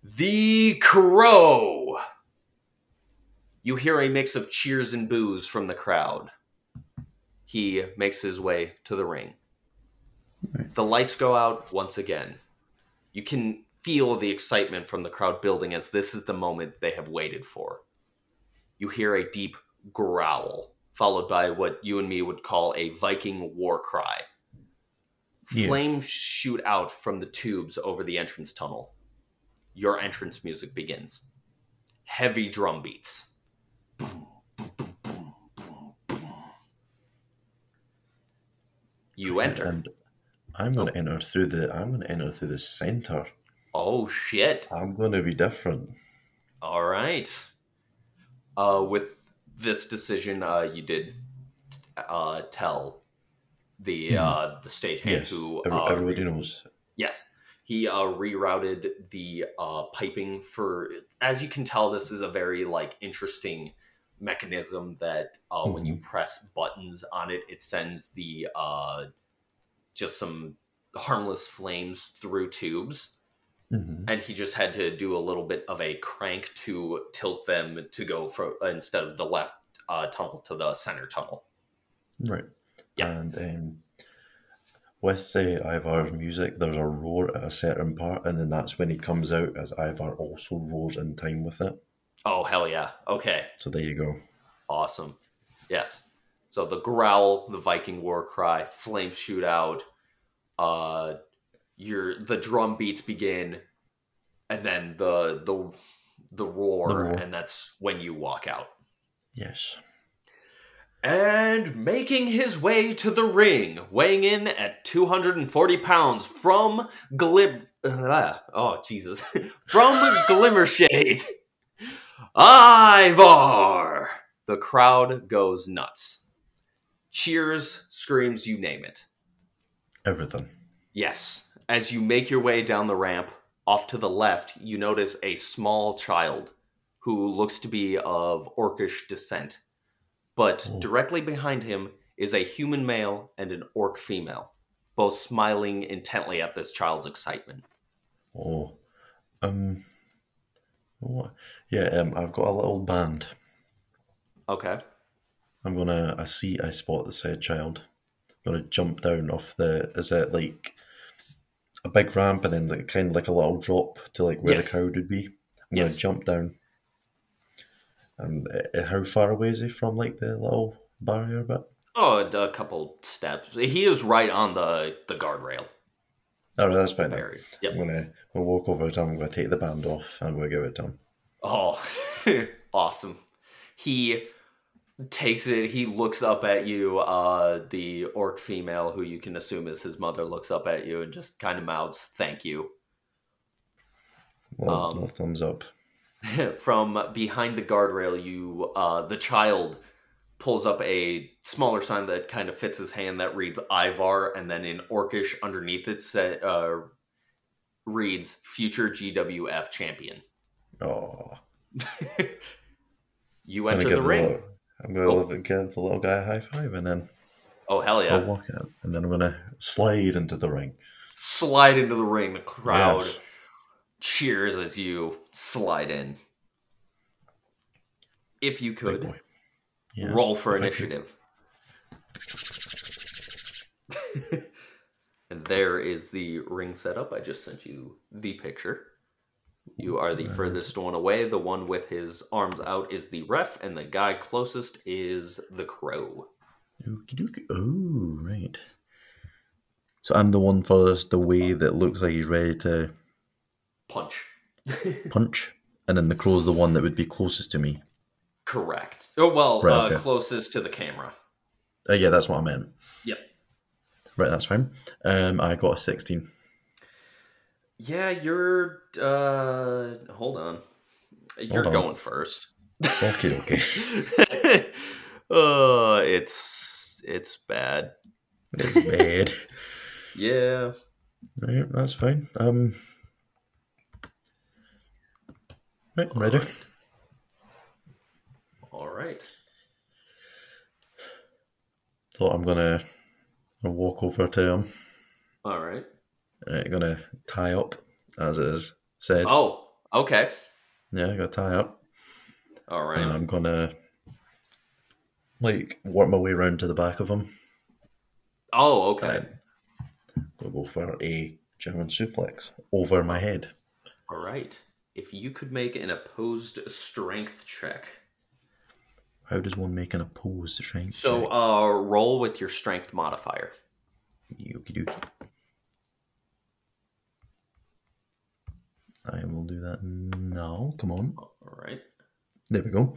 the Crow. You hear a mix of cheers and boos from the crowd. He makes his way to the ring. The lights go out once again. You can feel the excitement from the crowd building as this is the moment they have waited for. You hear a deep growl, followed by what you and me would call a Viking war cry. Yeah. Flames shoot out from the tubes over the entrance tunnel. Your entrance music begins. Heavy drum beats. Boom, boom, boom. You enter. And I'm going to oh. enter through the. I'm going to enter through the center. Oh shit. I'm going to be different. All right. Uh, with this decision, uh, you did uh, tell the uh, the stagehand. Yes. who uh, everybody knows. yes he uh, rerouted the uh, piping for as you can tell this is a very like interesting mechanism that uh, when you press buttons on it it sends the uh, just some harmless flames through tubes hmm and he just had to do a little bit of a crank to tilt them to go from instead of the left uh, tunnel to the center tunnel. Right. Yeah. And um, with the Ivar's music, there's a roar at a certain part, and then that's when he comes out as Ivar also roars in time with it. Oh hell yeah! Okay, So there you go. awesome. Yes. So the growl, the Viking war cry, flames shoot out. Uh, your the drum beats begin, and then the the the roar, The roar. and that's when you walk out. Yes. And making his way to the ring, weighing in at 240 pounds from Glim. uh, oh, Jesus. from Glimmershade, Ivar! The crowd goes nuts. Cheers, screams, you name it. Everything. Yes. As you make your way down the ramp, off to the left, you notice a small child who looks to be of orcish descent. But Oh. directly behind him is a human male and an orc female, both smiling intently at this child's excitement. Oh, um, what? Yeah, um, I've got a little band. Okay. I'm gonna. I see. I spot this said child. I'm gonna jump down off the. Is it like a big ramp and then like, kind of like a little drop to like where Yes. the crowd would be? I'm Yes. gonna jump down. And uh, how far away is he from like the little barrier bit? Oh, a couple steps. He is right on the, the guardrail All right, that's fine. Yep. I'm gonna. We'll walk over to him. I'm gonna take the band off and we'll give it to him. Oh, awesome. He takes it, he looks up at you. Uh, the orc female, who you can assume is his mother, looks up at you and just kind of mouths, Thank you. Well, Um, no thumbs up. From behind the guardrail, you, uh, the child pulls up a smaller sign that kind of fits his hand that reads Ivar, and then in orcish underneath it sa- uh, reads Future GWF Champion. Oh, you enter the ring. I'm gonna Oh. live- give the little guy a high five and then Oh, hell yeah. I'll walk out and then I'm gonna slide into the ring. slide into the ring. The crowd Yes. cheers as you slide in. If you could. Yes, roll for if initiative. and there is the ring setup. I just sent you the picture. You are the Right. furthest one away. The one with his arms out is the ref, and the guy closest is the crow. Okie dokie. Oh, right. So I'm the one furthest away that looks like he's ready to Punch. punch, and then the crow's the one that would be closest to me. Correct. Oh, well, Right, uh, okay. closest to the camera. Oh, yeah, that's what I meant. Yep. Right, that's fine. Um, I got a 16. Yeah, you're. uh Hold on. You're Hold on. going first. Okay, okay. uh, it's it's bad. It's bad. Yeah. right, that's fine. Um, right, I'm ready. All right. So I'm gonna I'll walk over to him. All right. Right, gonna tie up, as it is said. Oh, okay. Yeah, I gotta tie up. All right. And I'm gonna like work my way around to the back of him. oh, okay. We'll go for a German suplex over my head. All right. If you could make an opposed strength check. How does one make an opposed strength? So, check? uh, roll with your strength modifier. Okie dokie. I will do that now. Come on. All right. There we go.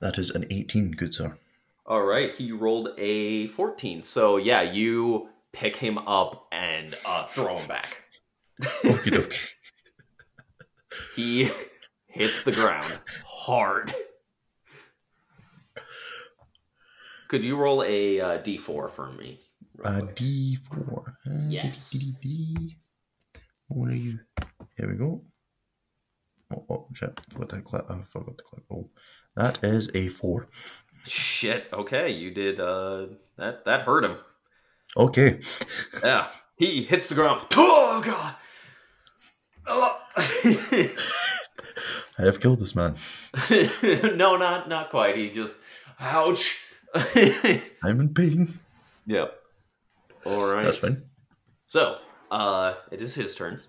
That is an 18, good sir. All right, he rolled a 14. So, yeah, you pick him up and uh, throw him back. Okie dokie. He hits the ground hard. Could you roll a uh, d4 for me? quick? D4. Uh, Yes. dee, dee, dee. What are you? Here we go. Oh, oh shit. Forgot to click. I forgot to click. Oh, that is a 4. Shit. Okay, you did. Uh, that that hurt him. Okay. Yeah, he hits the ground. Oh god. Oh. I have killed this man. no, not not quite. He just ouch. I'm in pain. yep. All right. That's fine. So, uh, it is his turn.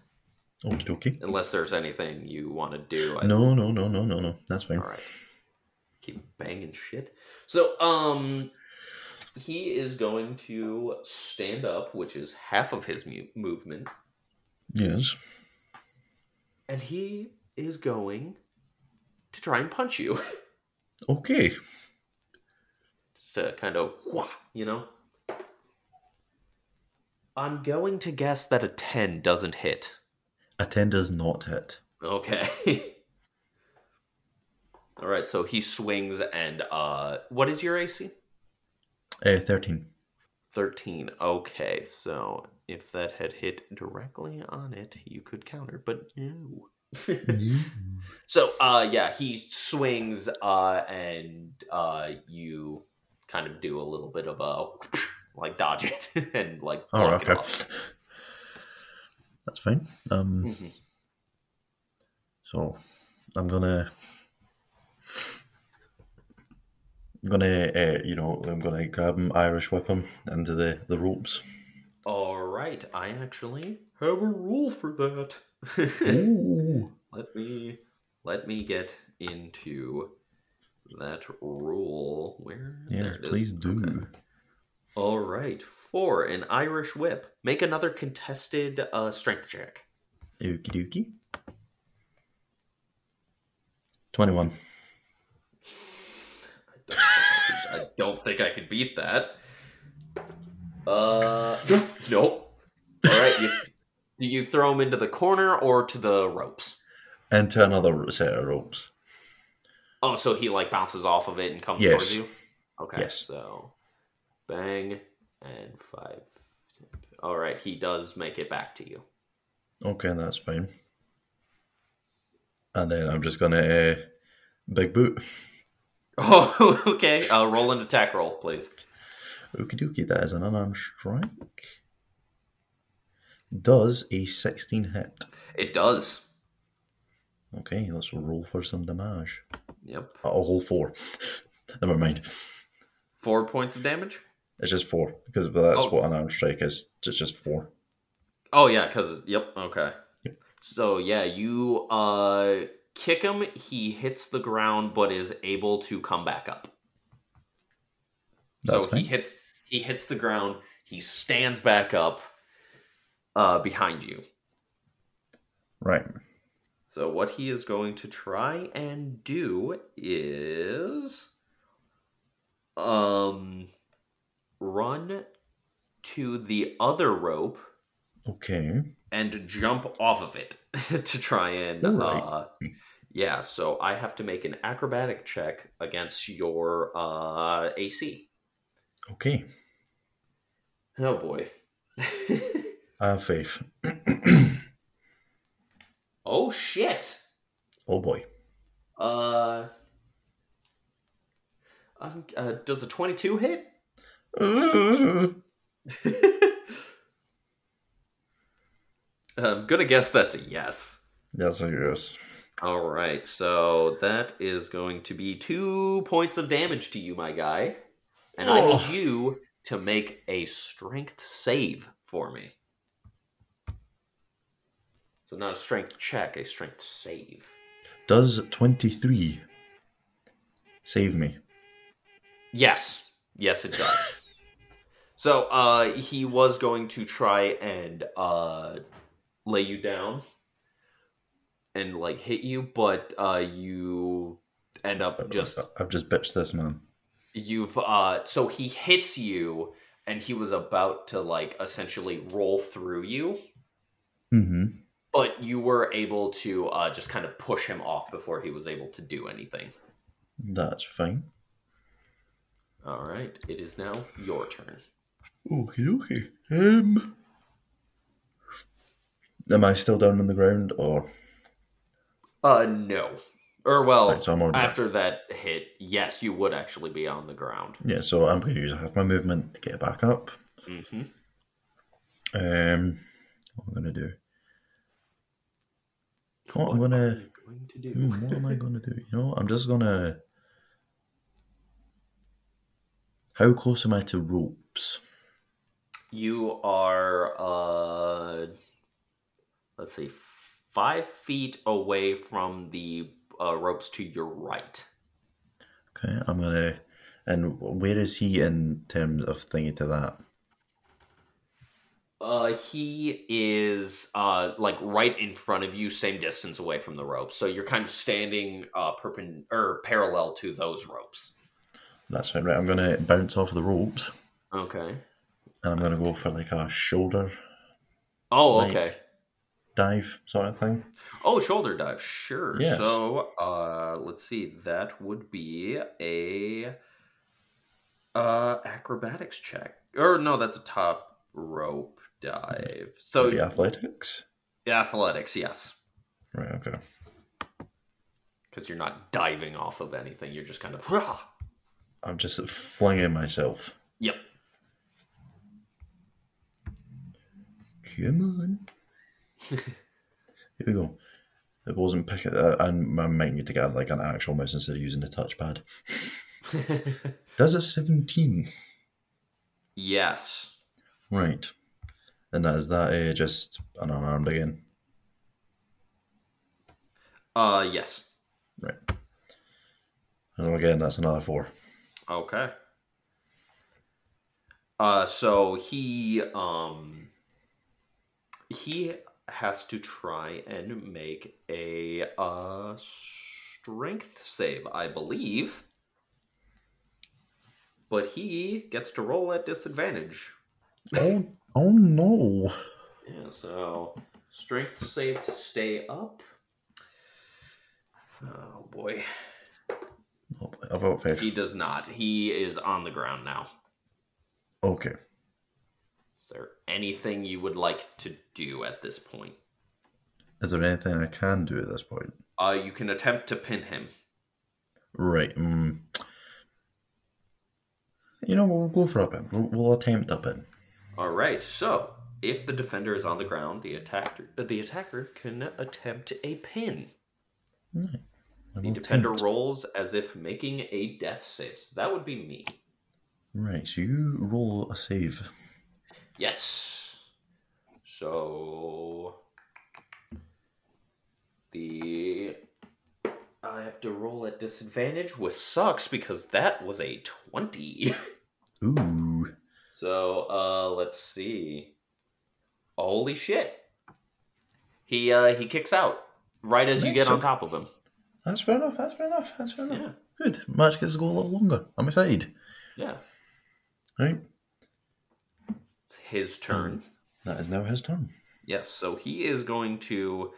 Okie dokie. Unless there's anything you want to do. I- No, no, no, no, no, no. That's fine. All right. Keep banging shit. So, um, he is going to stand up, which is half of his mu- movement, Yes. and he is going to try and punch you. Okay. Just to kind of, you know. I'm going to guess that a 10 doesn't hit. A 10 does not hit. Okay. All right, so he swings and uh what is your AC? Uh, 13. 13. Okay, so if that had hit directly on it, you could counter, but no. so uh yeah, he swings uh and uh you kind of do a little bit of a like dodge it and like Oh, block it okay. That's fine. Um, Mhm. so I'm gonna, I'm gonna, uh, you know, I'm gonna grab him, Irish whip him into the the ropes. All right, I actually have a rule for that. Ooh. let me let me get into that rule. Where? Yeah, there it is. please do. Okay. All right, for an Irish whip, make another contested uh, strength check. Okie dokie. Twenty-one. I don't think I could beat that. Uh, nope. All right, you, do you throw him into the corner or to the ropes? And to another set of ropes. Oh, so he like bounces off of it and comes Yes. towards you. Okay, Yes. so bang and five. All right, he does make it back to you. Okay, that's fine. And then I'm just gonna uh, big boot. Oh, okay. Uh, roll an attack roll, please. Okie dokie, that is an unarmed strike. Does a 16 hit? It does. Okay, let's roll for some damage. Yep. A whole four. Never mind. Four points of damage. It's just four because that's Oh. what an arm strike is. It's just four. Oh yeah, because yep. Okay. Yep. So yeah, you uh kick him. He hits the ground, but is able to come back up. That's so fine. he hits he hits the ground. He stands back up uh, behind you. Right. So what he is going to try and do is um run to the other rope Okay. and jump off of it to try and Alright. uh yeah, so I have to make an acrobatic check against your uh AC. Okay. Oh boy. I have faith. oh shit. oh boy. Uh, um, uh does a 22 hit? I'm gonna guess that's a yes. Yes, I guess. All right, so that is going to be two points of damage to you, my guy, and I Oh. need you to make a strength save for me. So not a strength check, a strength save. Does 23 save me? Yes, yes, it does. So uh, he was going to try and uh, lay you down and like hit you, but uh, you end up just I've just bitched this man. you've uh so he hits you and he was about to like essentially roll through you Mm-hmm. but you were able to uh just kind of push him off before he was able to do anything That's fine. all right it is now your turn Okay, okay. Um, am I still down on the ground, or uh no or well Right, so I'm after that hit yes you would actually be on the ground yeah? So I'm going to use half my movement to get back up. hmm Um, what am I going to do? What, I'm going are to? you going to do Hmm, what am I going to do? You know, I'm just going to. How close am I to ropes? You are, uh, let's see, five feet away from the uh, ropes to your right. Okay, I'm gonna. And where is he in terms of thingy to that? Uh, he is uh like right in front of you, same distance away from the ropes. So you're kind of standing uh perpend or parallel to those ropes. That's fine, right? I'm gonna bounce off the ropes, Okay. And I'm gonna go for like a shoulder Oh, okay. dive sort of thing. Oh, shoulder dive. Sure. Yes. So, uh, let's see. That would be a uh acrobatics check. Or no, that's a top rope dive. So Maybe athletics. Yeah athletics, yes. Right. Okay. Because you're not diving off of anything. You're just kind of. "Rah." I'm just flinging myself. Yep. Come on. Here we go. It wasn't picking. Uh, I I might need to get like an actual mouse instead of using the touchpad. Does a seventeen? yes. Right. And is that uh, just an unarmed again. Uh, yes. Right. And again, that's another four. Okay. Uh, so he um he has to try and make a uh strength save, I believe. But he gets to roll at disadvantage. Oh, oh no! Yeah, so strength save to stay up. Oh boy. Oh, I vote five. He does not. He is on the ground now. Okay. Is there anything you would like to do at this point? Is there anything I can do at this point? Uh, you can attempt to pin him. Right. Mm. You know, we'll go for a pin. We'll, we'll attempt a pin. All right. So, if the defender is on the ground, the attacker uh, the attacker can attempt a pin. I The defender attempt. rolls as if making a death save. So that would be me. Right. So you roll a save. Yes. So the I have to roll at disadvantage, which sucks because that was a twenty. Ooh. So, uh, let's see. Holy shit! He uh he kicks out right as you get on top of him. That's fair enough. That's fair enough. That's fair enough. Yeah, Good. Match gets to go a little longer. I'm excited. yeah. Right. His turn. That is now his turn. Yes, so he is going to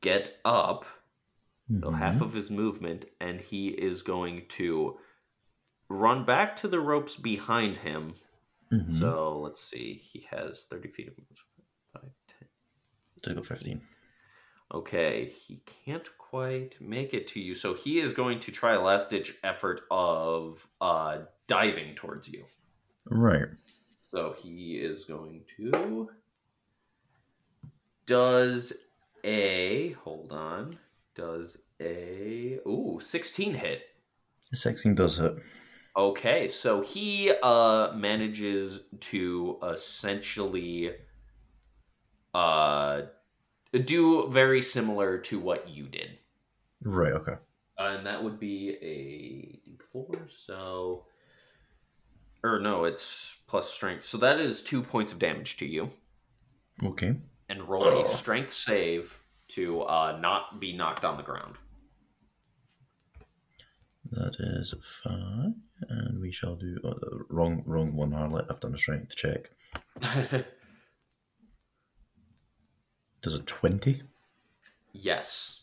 get up, so half of his movement, and he is going to run back to the ropes behind him. Mhm. So let's see, he has 30 feet of movement. Five, 10. To go 15. Okay, he can't quite make it to you, so he is going to try a last ditch effort of uh, diving towards you. Right. So he is going to. Does a. Hold on. Does a. Ooh, 16 hit. 16 does hit. Okay, so he uh manages to essentially uh do very similar to what you did. Right, okay. Uh, and that would be a d4, so or no, it's plus strength. So that is 2 points of damage to you Okay. and roll a strength save to uh not be knocked on the ground. That is five. And we shall do. Oh, the wrong, wrong one, Harley. I've done a strength check. Does a 20? Yes.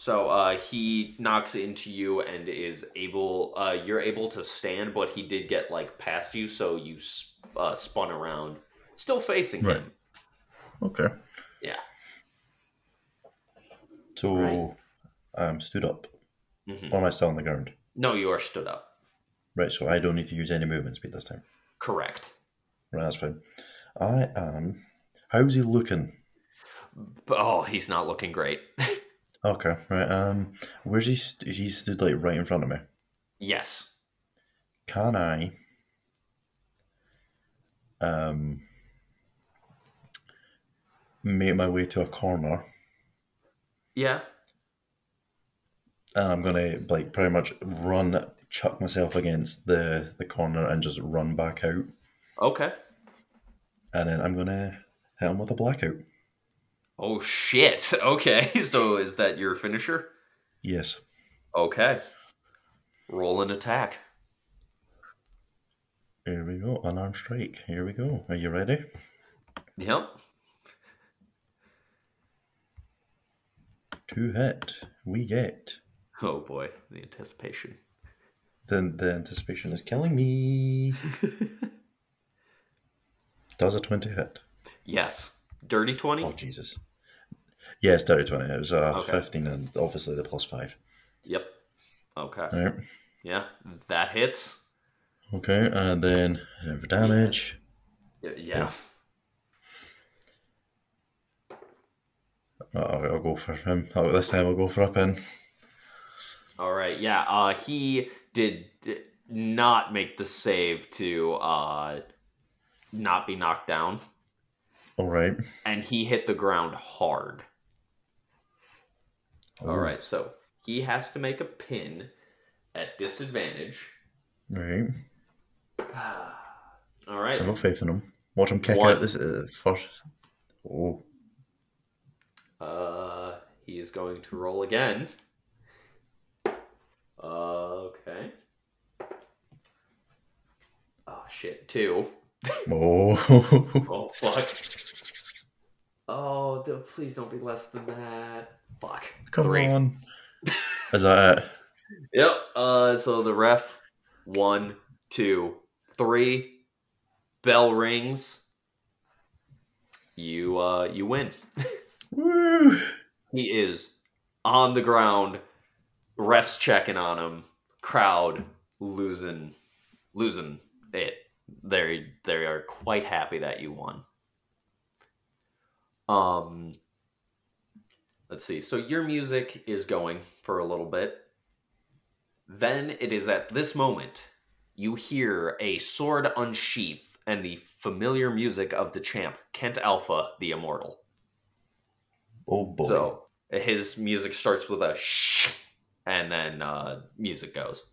So uh, he knocks into you and is able. Uh, you're able to stand, but he did get like past you, so you s- uh, spun around, still facing Right. him. Okay. Yeah. So Right. I'm stood up. Mhm. Or am I still on the ground? No, you are stood up. Right, so I don't need to use any movement speed this time. Correct. Right, that's fine. I am. How's he looking? Oh, he's not looking great. Okay, right. Um, where's he? St- he stood like right in front of me? yes. Can I? Um, make my way to a corner, Yeah. and I'm gonna like pretty much run, chuck myself against the the corner, and just run back out, Okay. and then I'm gonna hit him with a blackout. Oh shit. Okay. So is that your finisher? Yes. Okay. Roll an attack. Here we go. Unarmed strike. Here we go. Are you ready? Yep. Two hit, we get. Oh boy, the anticipation. The, the anticipation is killing me. Does a 20 hit? yes. Dirty 20? Oh, Jesus. Yes, dirty 20. It was uh, Okay. 15 and obviously the plus 5. Yep. Okay. Right. Yeah, that hits. Okay, and then for damage. Y- Yeah. Uh, I'll go for him. Oh, this time I'll go for a pin. All right. Yeah. Uh, he did not make the save to uh, not be knocked down, All right. and he hit the ground hard. All right. So he has to make a pin at disadvantage. Right. All right. I've got faith in him. Watch him kick One. out this uh, first. Oh. Uh, he is going to roll again. Uh, okay. Oh shit, two. Oh. Oh fuck. Oh, th- please don't be less than that. Fuck. Come Three. on. Is that it? Yep. Uh, so the ref, one, two, three. Bell rings. You uh, you win. Woo! He is on the ground. Refs checking on him. Crowd losing, losing it. They they are quite happy that you won. Um, let's see. So your music is going for a little bit. Then it is at this moment you hear a sword unsheath and the familiar music of the champ, Kent Alpha, the Immortal. Oh boy. So his music starts with a shh, and then uh, music goes.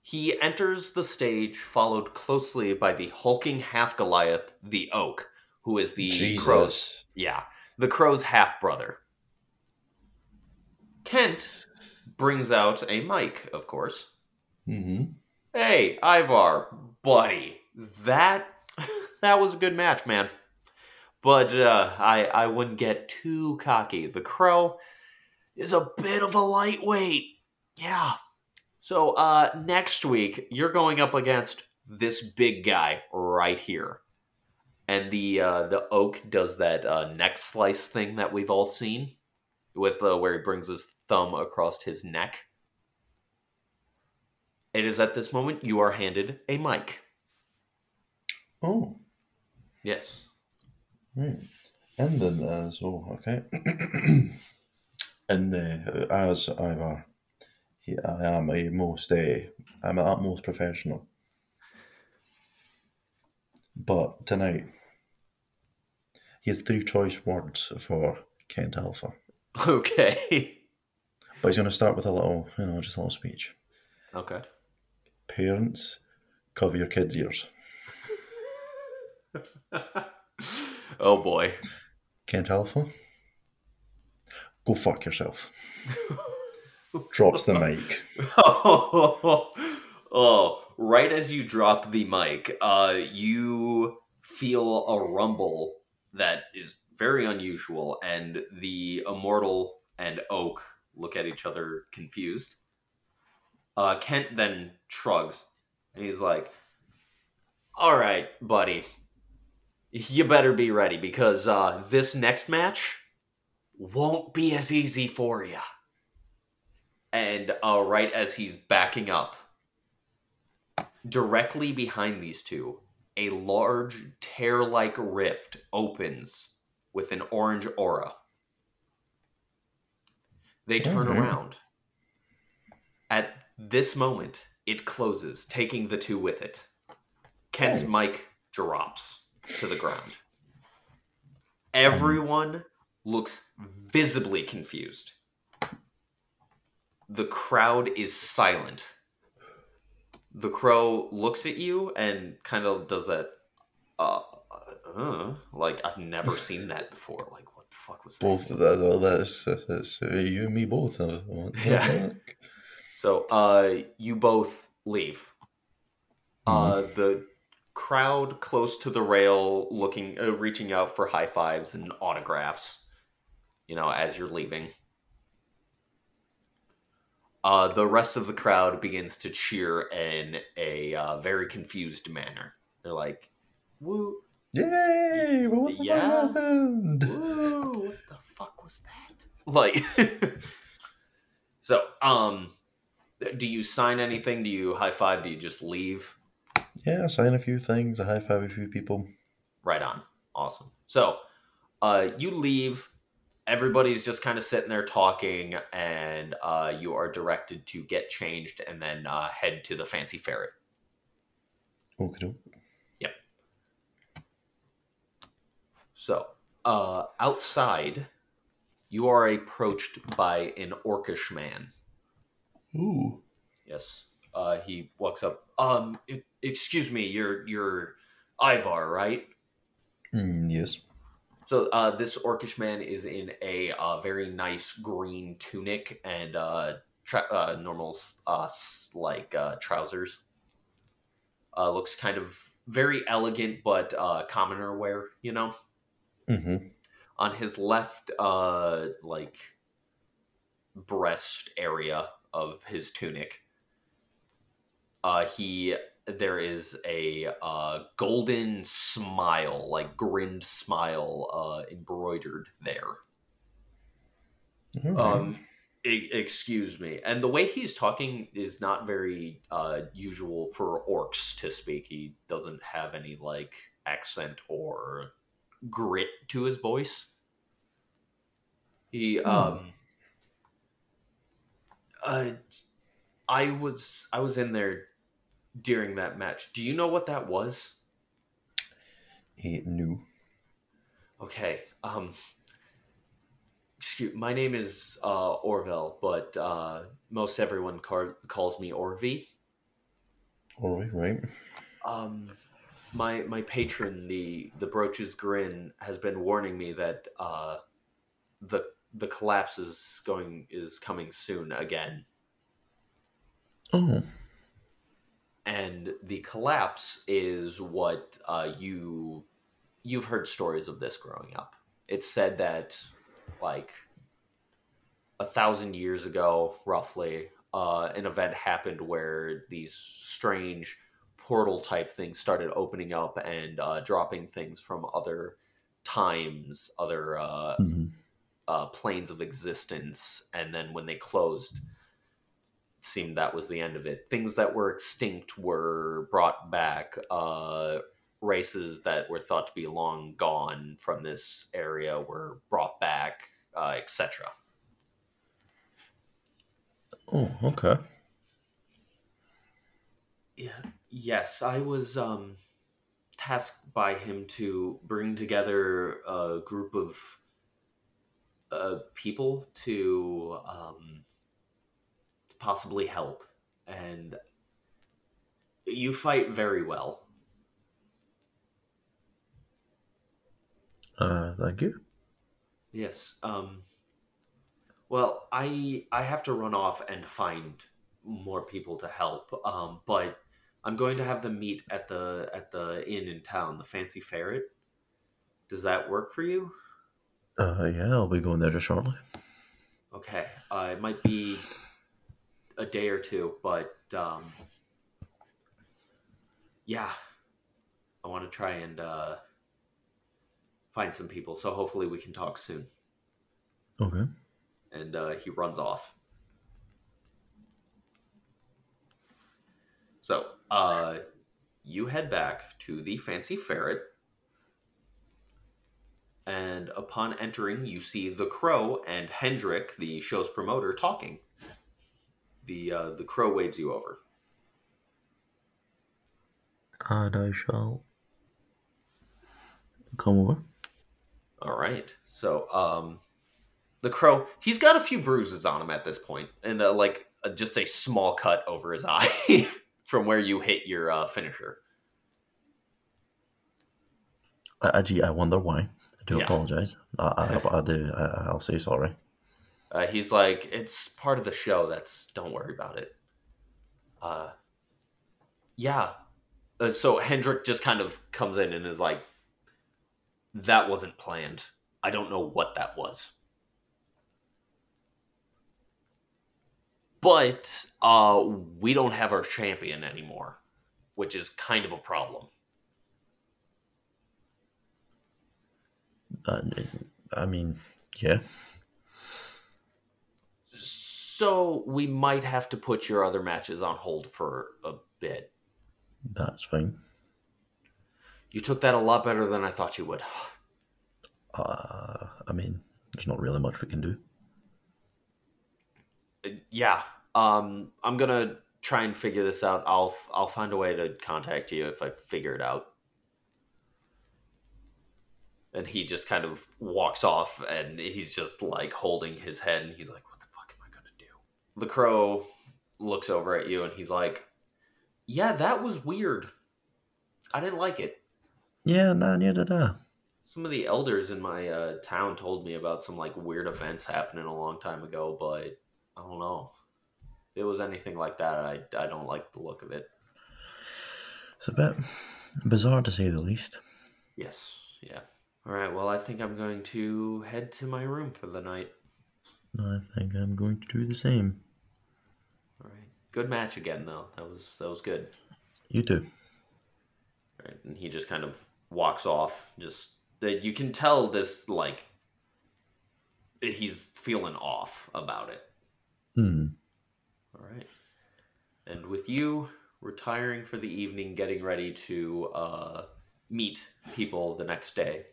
He enters the stage, followed closely by the hulking half Goliath, the Oak, who is the crow's yeah, the crow's half brother. Kent brings out a mic, of course. Mm-hmm. Hey, Ivar, buddy, that that was a good match, man. But uh, I I wouldn't get too cocky. The crow is a bit of a lightweight. Yeah. So uh, next week you're going up against this big guy right here, and the uh, the oak does that uh, neck slice thing that we've all seen, with uh, where he brings his thumb across his neck. It is at this moment you are handed a mic. Oh. Yes. Right. And then as oh okay. and uh, as Ivar, he, I am a most uh, I'm an utmost professional. But tonight, he has three choice words for Kent Alpha. Okay. But he's going to start with a little, you know, just a little speech. okay. Parents, cover your kids' ears. oh boy. Kent Alpha, go fuck yourself. Drops the mic. oh, right as you drop the mic, uh, you feel a rumble that is very unusual, and the immortal and Oak look at each other confused. Uh, Kent then shrugs, and he's like, "All right, buddy, you better be ready because uh, this next match won't be as easy for you." And uh, right as he's backing up, directly behind these two, a large tear like rift opens with an orange aura. They turn Mhm. around. At this moment, it closes, taking the two with it. Kent's Oh. mic drops to the ground. Everyone looks visibly confused. The crowd is silent. The crow looks at you and kind of does that, uh, uh, like I've never seen that before. Like, what the fuck was that? Both that, that- that's, that's uh, you and me both. uh, Yeah. So, uh, you both leave. Uh, the crowd close to the rail, looking, uh, reaching out for high fives and autographs. You know, as you're leaving, Uh, the rest of the crowd begins to cheer in a uh, very confused manner. They're like, "Woo, Yay! What the Yeah. happened? woo! What the fuck was that?" Like, so, um, do you sign anything? Do you high five? Do you just leave? Yeah, I sign a few things, I high five a few people. Right on. Awesome. So, uh, you leave. Everybody's just kind of sitting there talking, and uh, you are directed to get changed and then uh, head to the Fancy Ferret. Okay. Yep. So, uh, outside, you are approached by an orcish man. Ooh. Yes. Uh, he walks up. Um, e- excuse me, you're you're Ivar, right? Mm, yes. So uh, this orcish man is in a uh, very nice green tunic and uh, tra- uh, normal uh, like uh, trousers. Uh, looks kind of very elegant, but uh, commoner wear. You know, Mm-hmm. on his left, uh, like breast area of his tunic, uh, he there is a uh, golden smile, like grinned smile, uh, embroidered there. Um, e- excuse me. And the way he's talking is not very uh, usual for orcs to speak. He doesn't have any like accent or grit to his voice. He um uh I was I was in there during that match. Do you know what that was? he knew. Okay. Um excuse my name is uh Orvel, but uh most everyone car- calls me Orvi. All right, right. Um my my patron, the the Brooch's Grin, has been warning me that uh the the collapse is going is coming soon again. Oh. And the collapse is what uh, you you've heard stories of this growing up. It's said that like a thousand years ago, roughly, uh, an event happened where these strange portal type things started opening up and uh, dropping things from other times, other uh, hmm uh, planes of existence, and then when they closed, seemed that was the end of it. Things that were extinct were brought back. Uh, races that were thought to be long gone from this area were brought back, uh, etc. Oh, okay. Yeah. Yes, I was um, tasked by him to bring together a group of uh, people to um, possibly help, and you fight very well. Uh, thank you. Yes. Um, well, I I have to run off and find more people to help. Um, but I'm going to have them meet at the at the inn in town, the Fancy Ferret. Does that work for you? Uh, yeah, I'll be going there just shortly. Okay. Uh, it might be a day or two, but um, yeah, I want to try and uh, find some people. So hopefully we can talk soon. Okay. and uh, he runs off. So, uh, you head back to the Fancy Ferret, and upon entering, you see the Crow and Hendrik, the show's promoter, talking. The uh, the Crow waves you over. And I shall come over. All right. So, um, the Crow, he's got a few bruises on him at this point, and uh, like uh, just a small cut over his eye from where you hit your uh, finisher. I, I, gee, I wonder why. I do Yeah. apologize. I, I, I do. I, I'll say sorry. Uh, he's like, it's part of the show. That's don't worry about it. Uh, yeah. Uh, so Hendrik just kind of comes in and is like, that wasn't planned. I don't know what that was. but uh, we don't have our champion anymore, which is kind of a problem. Uh, I mean, yeah. So we might have to put your other matches on hold for a bit. That's fine. You took that a lot better than I thought you would. Uh, I mean, there's not really much we can do. Yeah. Um, I'm gonna try and figure this out. I'll I'll find a way to contact you if I figure it out. And he just kind of walks off, and he's just like holding his head, and he's like, "What the fuck am I gonna do?" The crow looks over at you, and he's like, "Yeah, that was weird. I didn't like it." Yeah, nah, neither did I. Some of the elders in my uh, town told me about some like weird events happening a long time ago, but I don't know. If it was anything like that, I, I don't like the look of it. It's a bit bizarre to say the least. Yes, yeah. All right, well, I think I'm going to head to my room for the night. I think I'm going to do the same. Good match again, though. That was that was good. You too. Right, and he just kind of walks off. Just that you can tell this like he's feeling off about it. Hmm. All right. And with you retiring for the evening, getting ready to uh, meet people the next day,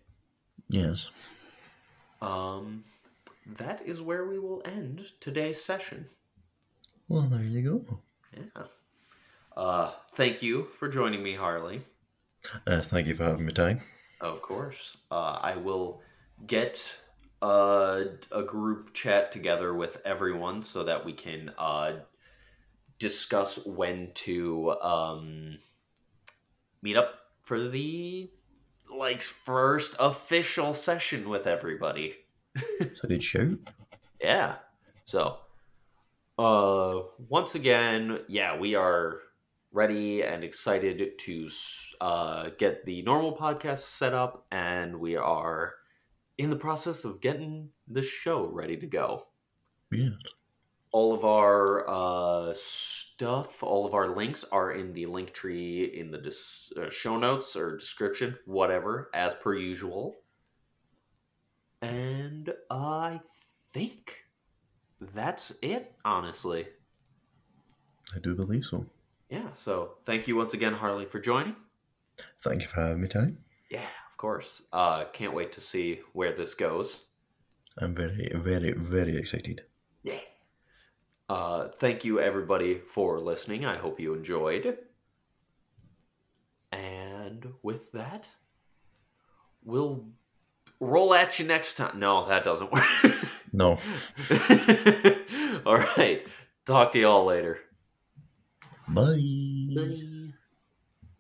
Yes. um, that is where we will end today's session. Well, there you go. Yeah. Uh, thank you for joining me, Harley. Uh, thank you for having me, Ty. Of course. Uh, I will get uh, a group chat together with everyone so that we can uh, discuss when to um, meet up for the like first official session with everybody. It's a good shout. Yeah. So, uh, once again, yeah, we are ready and excited to uh, get the normal podcast set up, and we are in the process of getting the show ready to go. Yeah. All of our uh, stuff, all of our links are in the link tree in the dis- uh, show notes or description, whatever, as per usual. And I think that's it, honestly. I do believe so. Yeah, so thank you once again, Harley, for joining. Thank you for having me, Ty. Yeah, of course. Uh, can't wait to see where this goes. I'm very, very, very excited. Yeah. Uh, thank you, everybody, for listening. I hope you enjoyed. And with that, we'll roll at you next time. No, that doesn't work. No. all right. Talk to you all later. Bye. Bye.